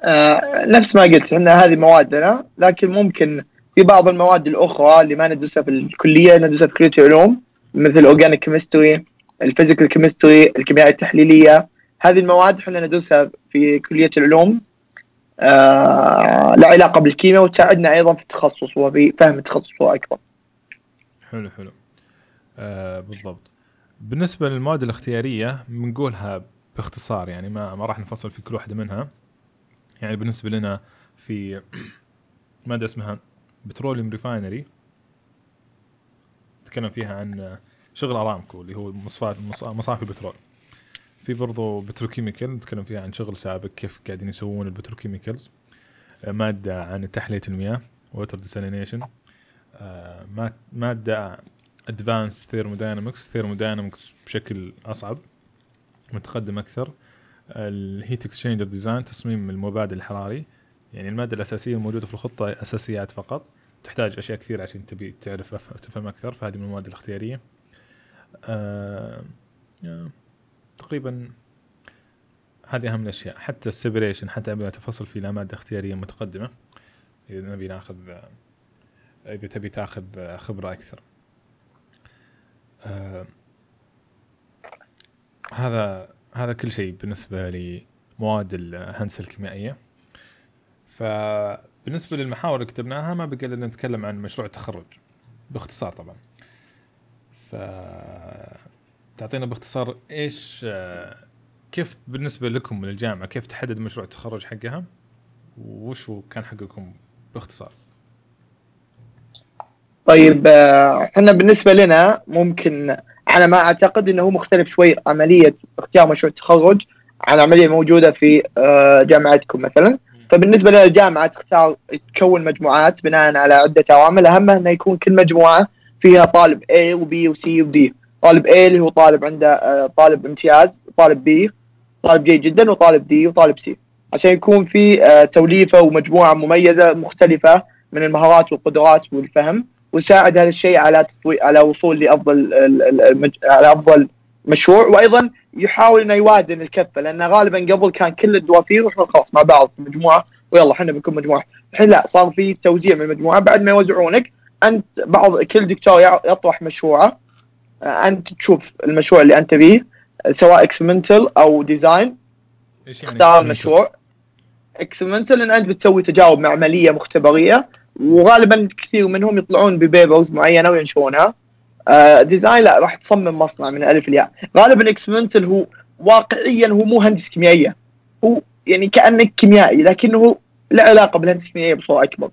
آه نفس ما قلت إحنا هذه موادنا لكن ممكن في بعض المواد الأخرى اللي ما ندرسها في الكلية ندرسها في كلية العلوم مثل ال organic chemistry ال physical chemistry الكيمياء التحليلية. هذه المواد إحنا ندرسها في كلية العلوم. لها علاقة بالكيمياء وتساعدنا أيضا في التخصص وفي فهم التخصص أكبر. حلو حلو. آه بالضبط. بالنسبة للمواد الاختيارية بنقولها باختصار يعني ما ما راح نفصل في كل واحدة منها. يعني بالنسبة لنا في مادة اسمها petroleum refinery. نتكلم فيها عن شغل أرامكو اللي هو مصفات مص- مصافي البترول. في برضو petrochemical نتكلم فيها عن شغل سابك كيف قاعدين يسوون ال petrochemicals آه، مادة عن تحلية المياه water desalination مادة advanced thermodynamics thermodynamics بشكل أصعب متقدم أكثر. ال heat exchanger design تصميم المبادل الحراري. يعني المادة الأساسية الموجودة في الخطة أساسيات فقط. تحتاج أشياء كثير عشان تبي تعرف تفهم أكثر فهذه من المواد الاختيارية. آه آه، تقريبا هذه أهم الأشياء. حتى السيبريشن حتى قبل تفصل في لا مادة اختيارية متقدمة. إذا نبي ناخذ إذا تبي تاخذ خبرة أكثر. آه هذا هذا كل شيء بالنسبة لمواد الهندسة الكيميائية. فبالنسبة للمحاور اللي كتبناها ما بقى نتكلم عن مشروع التخرج. باختصار طبعا. ف تعطينا باختصار إيش آه، كيف بالنسبة لكم للجامعة كيف تحدد مشروع التخرج حقها؟ وش كان حقكم باختصار؟ طيب آه، إحنا بالنسبة لنا ممكن أنا ما أعتقد إنه هو مختلف شوي عملية اختيار مشروع التخرج عن العملية الموجودة في آه، جامعتكم مثلا. فبالنسبة لنا الجامعة تختار تكون مجموعات بناء على عدة عوامل. أهمها إنه يكون كل مجموعة فيها طالب A وبي وسي ودي طالب A اللي هو طالب عنده آه، طالب امتياز طالب B طالب جيد جدا وطالب دي وطالب سي عشان يكون في آه، توليفة ومجموعة مميزة مختلفة من المهارات والقدرات والفهم ويساعد هذا الشيء على تطوي... على وصول لأفضل ال- ال- المج... على أفضل مشروع. وأيضا يحاول إنه يوازن الكفة لأن غالبا قبل كان كل الدوافير وإحنا خلاص مع بعض في مجموعة ويلا إحنا بنكون مجموعة. الحين لا صار في توزيع من المجموعة بعد ما يوزعونك أنت بعض كل دكتور يطرح مشروعه أنت تشوف المشروع اللي أنت تبيه سواء experimental أو design إيش يعني اختار؟ المشروع experimental إن أنت بتسوي تجارب معملية مختبرية وغالبا كثير منهم يطلعون ب papers معينة وينشرونها. آه design لا راح تصمم مصنع من الالف للياء غالبا experimental هو واقعيا هو مو هندسه كيميائية. هو يعني كأنك كيميائي لكنه له علاقة بالهندسه الكيميائية بصورة أكبر.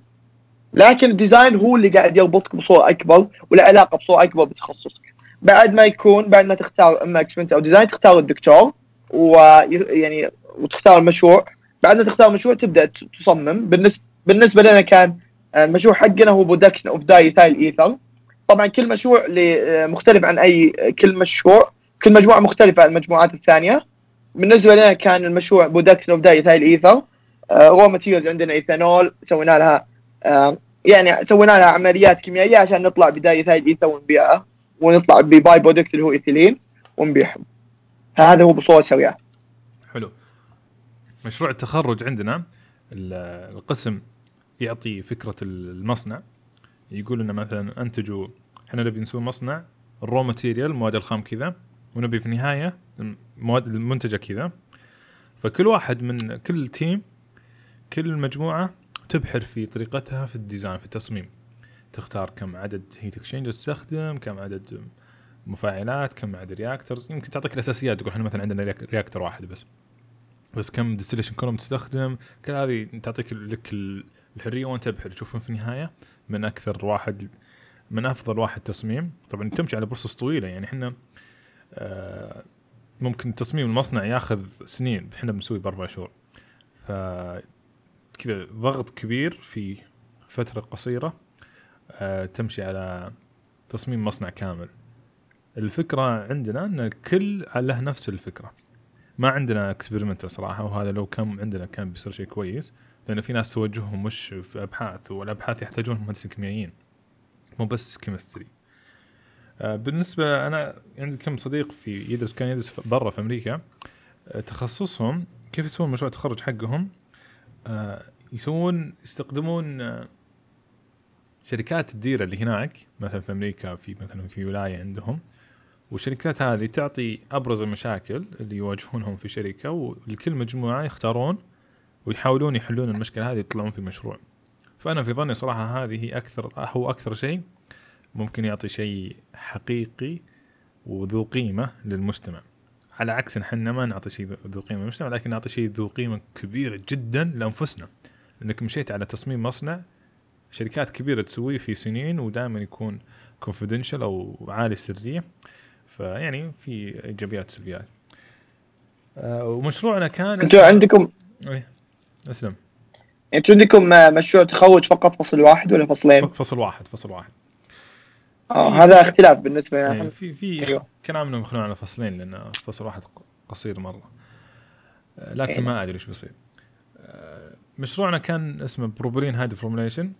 لكن ال design هو اللي قاعد يربطك بصورة أكبر وله علاقة بصورة أكبر بتخصصك. بعد ما يكون بعد ما تختار أما experimental أو design تختار الدكتور ويعني وتختار المشروع. بعد ما تختار مشروع تبدأ تصمم. بالنسبة بالنسبة لنا كان آه، المشروع حقنا هو production of diethyl ether طبعا كل مشروع آه، مختلف عن اي كل مشروع. كل مجموعة مختلفة عن المجموعات الثانية. بالنسبة لنا كان المشروع production of diethyl ether raw materials عندنا ايثانول سوينا لها آه، يعني سوينا لها عمليات كيميائية عشان نطلع ب diethyl ether ونبيعها. ونطلع ب by-product اللي هو إيثيلين ونبيعهم. هذا هو بصورة سريعة. حلو. مشروع التخرج عندنا ال- القسم يعطي فكرة المصنع. يقول لنا مثلا أنتجوا إحنا نبي نسوي مصنع ال raw material المواد الخام كذا ونبي في النهاية المواد المنتجة كذا. فكل واحد من كل تيم كل مجموعة تبحر في طريقتها في ال design في التصميم. تختار كم عدد heat exchanger تستخدم كم عدد مفاعلات كم عدد reactors يمكن تعطيك الأساسيات تقول إحنا مثلا عندنا reac- reactor واحد بس. بس كم distillation column تستخدم؟ كل هذه تعطيك لك ال- الحرية وأنت تبحر تشوف في النهاية من أكثر واحد من أفضل واحد تصميم. طبعا تمشي على process طويلة. يعني إحنا آه، ممكن تصميم المصنع ياخذ سنين. إحنا بنسوي بأربع شهور. ف كذا ضغط كبير في فترة قصيرة. تمشي على تصميم مصنع كامل. الفكرة عندنا إن الكل له نفس الفكرة. ما عندنا experiment صراحة وهذا لو كان عندنا كان بيصير شيء كويس لأن في ناس توجههم مش في أبحاث والأبحاث يحتاجون مهندسين كيميائيين مو بس chemistry آه، بالنسبة أنا عندي كم صديق في يدرس كان يدرس برا في أمريكا. آه، تخصصهم كيف يسوون مشروع التخرج حقهم؟ آه، يسوون يستخدمون آه، شركات الديره اللي هناك مثلا في أمريكا في مثلا في ولاية عندهم والشركات هذه تعطي أبرز المشاكل اللي يواجهونهم في شركة ولكل مجموعة يختارون ويحاولون يحلون المشكلة هذه يطلعون في مشروع فأنا في ظني صراحة هذه هي أكثر هو أكثر شيء ممكن يعطي شيء حقيقي وذو قيمة للمجتمع. على عكس إحنا ما نعطي شيء ذو قيمة للمجتمع لكن نعطي شيء ذو قيمة كبيرة جدا لأنفسنا. إنك مشيت على تصميم مصنع شركات كبيرة تسويه في سنين ودائما يكون كونفدنشال أو عالي السريه فيعني في إيجابيات وسلبيات. آه ومشروعنا كان أنتوا عندكم إيه أسلم. أنتوا عندكم آه، مشروع تخرج فقط فصل واحد ولا فصلين؟ فصل واحد فصل واحد. آه هذا اختلاف بالنسبة يعني في في أيوه. كلامنا مخلونا على فصلين لأن فصل واحد قصير مرة. آه، لكن أيوه. ما أدري إيش بيصير. مشروعنا كان اسمه propylene hydroformylation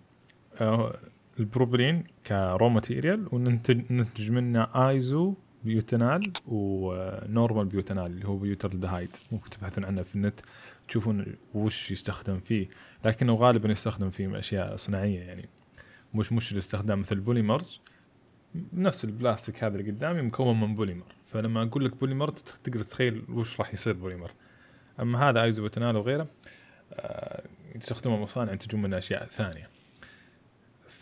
ال propylene ك raw material وننتج ننتج منه isobutanal و normal butanal اللي هو butyraldehyde ممكن تبحثون عنه في النت تشوفون وش يستخدم فيه. لكنه غالبا يستخدم في أشياء صناعية يعني. مش مش الاستخدام مثل polymers نفس البلاستيك هذا اللي قدامي مكون من بوليمر فلما أقول لك بوليمر تقدر تتخيل وش راح يصير بوليمر أما هذا isobutanal وغيره آه، يستخدمه مصانع ينتجون منه أشياء ثانية.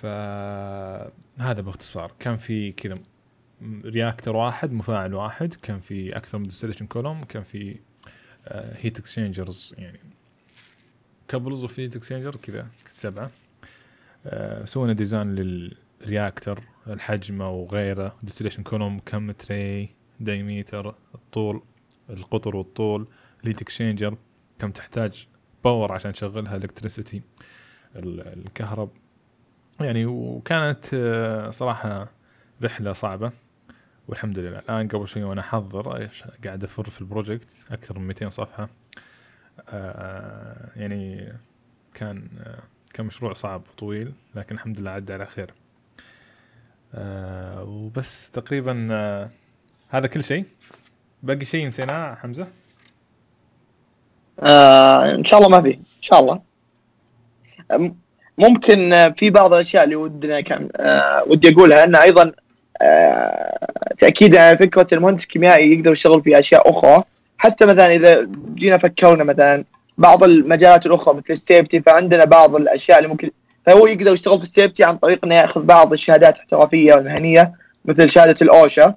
فهذا باختصار. كان في كذا reactor واحد مفاعل واحد. كان في أكثر من distillation column كان في heat exchangers يعني couples of heat exchanger كذا سبعة. آه، سوينا design لل reactor الحجم وغيره. distillation column كم tray diameter الطول القطر والطول heat exchanger كم تحتاج power عشان تشغلها electricity الكهرب. يعني وكانت آه، صراحة رحلة صعبة والحمد لله. الآن قبل شوي وأنا أحضر قاعد أفر في البروجكت أكثر من 200 صفحة. آه، يعني كان آه، كان مشروع صعب وطويل لكن الحمد لله عدى على خير. وبس تقريبا هذا كل شيء. باقي شيء نسيناه حمزة؟ آه إن شاء الله ما في. إن شاء الله. ممكن في بعض الأشياء اللي ودنا كان آه ودي أقولها ان أيضا آه تأكيد على فكرة المهندس الكيميائي يقدر يشتغل في أشياء أخرى. حتى مثلا إذا جينا فكرنا مثلا بعض المجالات الأخرى مثل ال safety فعندنا بعض الأشياء اللي ممكن فهو يقدر يشتغل في ال safety عن طريق إنه يأخذ بعض الشهادات الاحترافيه والمهنيه مثل شهادة ال OSHA.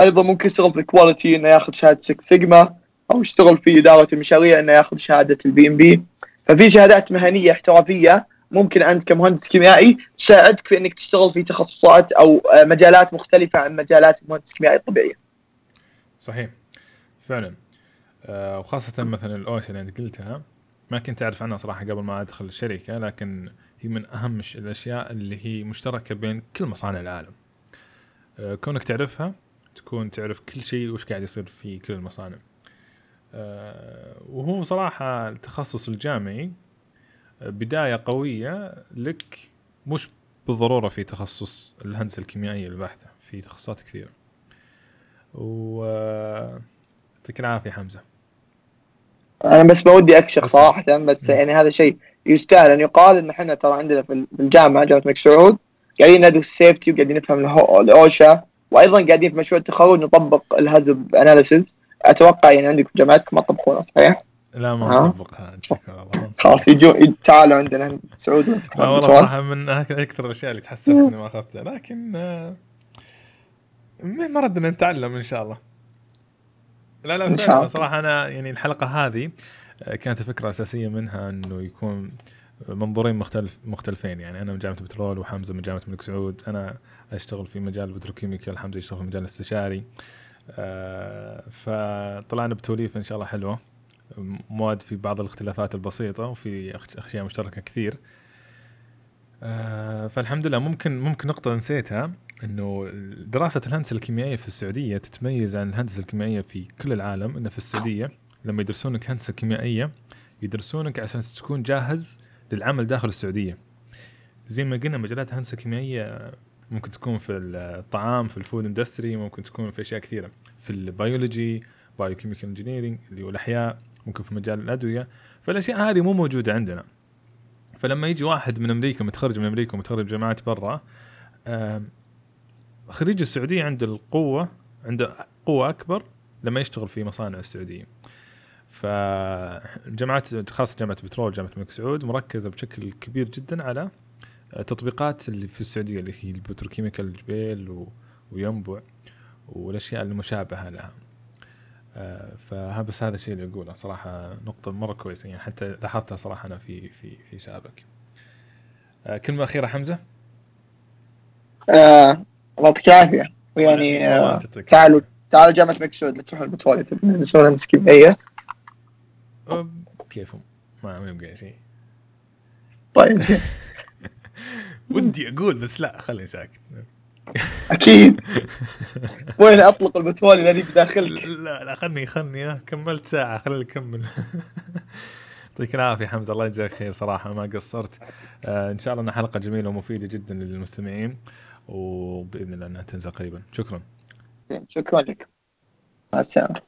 أيضا ممكن يشتغل في ال quality إنه يأخذ شهادة 6 سيجما أو يشتغل في إدارة المشاريع إنه يأخذ شهادة ال PMP ففي شهادات مهنية احترافية ممكن أنت كمهندس كيميائي تساعدك في إنك تشتغل في تخصصات أو آه، مجالات مختلفة عن مجالات المهندس الكيميائي الطبيعية. صحيح فعلا آه وخاصة مثلا الاوشا اللي أنت قلتها ما كنت أعرف عنها صراحة قبل ما أدخل الشركة لكن هي من أهم الأشياء اللي هي مشتركة بين كل مصانع العالم. آه كونك تعرفها تكون تعرف كل شيء وش قاعد يصير في كل المصانع. آه، وهو صراحة التخصص الجامعي آه، بداية قوية لك مش بالضرورة في تخصص الهندسة الكيميائية البحتة في تخصصات كثيرة. و آه، يعطيك العافية حمزة. أنا بس ما ودي أكشخ صراحة بس يعني هذا شيء يستاهل. أن يقال إن إحنا ترى عندنا في الجامعة جامعة الملك سعود قاعدين ندرس السيفتي وقاعدين نفهم الأوشا وأيضا قاعدين في مشروع التخرج نطبق الهازب أناليسيز أتوقع يعني عندك في جامعتكم ما تطبخونها صحيح؟ لا ما نطبقها خلاص يجوا تعالوا عندنا سعود لا والله صراحة من أكثر الأشياء اللي تحسفت إني ما أخذتها. لكن آه، ما ردنا نتعلم إن شاء الله. لا لا فعلا. صراحة أنا يعني الحلقة هذه آه، كانت الفكرة الاساسيه منها إنه يكون منظورين مختلف مختلفين. يعني أنا من جامعة البترول وحمزة من جامعة الملك سعود. أنا أشتغل في مجال البتروكيميكال حمزه يشتغل في مجال الاستشاري. آه، فطلعنا بتوليفة إن شاء الله حلوة. مواد في بعض الاختلافات البسيطة وفي اشياء مشتركة كثير. آه، فالحمد لله ممكن ممكن نقطة نسيتها إنه دراسة الهندسة الكيميائية في السعودية تتميز عن الهندسة الكيميائية في كل العالم إنه في السعودية لما يدرسونك هندسة كيميائية يدرسونك عشان تكون جاهز للعمل داخل السعودية. زي ما قلنا مجالات هندسة كيميائية ممكن تكون في الطعام في ال food industry ممكن تكون في أشياء كثيرة. في ال biology biochemical engineering اللي هو الأحياء ممكن في مجال الأدوية. فالأشياء هذه مو موجودة عندنا. فلما يجي واحد من أمريكا متخرج من أمريكا ومتخرج جامعات برا خريج السعودية عنده القوة عنده قوة أكبر لما يشتغل في مصانع السعودية. فجامعات خاصة جامعة البترول جامعة الملك سعود مركزة بشكل كبير جدا على التطبيقات اللي في السعودية اللي هي البتروكيميكال جبيل وينبع والأشياء المشابهة لها. آه، فهذا بس هذا الشيء اللي أقوله. صراحة نقطة مرة كويسة يعني حتى لاحظتها صراحة أنا في في في سابق. آه، كلمة أخيرة حمزة؟ آه يعطيك العافية. ويعني آه تعالوا تعالوا جامعة مكسود تروحوا البترول تدرسون كيميائيه كيفهم؟ ما يبقى شيء. طيب ودي أقول بس لا خليني ساكت. أكيد. وين أطلق البترول الذي بداخلك؟ لا لا خلني خلني كملت ساعة خليني أكمل. يعطيك العافية حمزة الله يجزاك خير صراحة ما قصرت. آه إن شاء الله انها حلقة جميلة ومفيدة جدا للمستمعين وبإذن الله إنها تنزل قريبا. شكرا. شكرا لك. مع السلامة.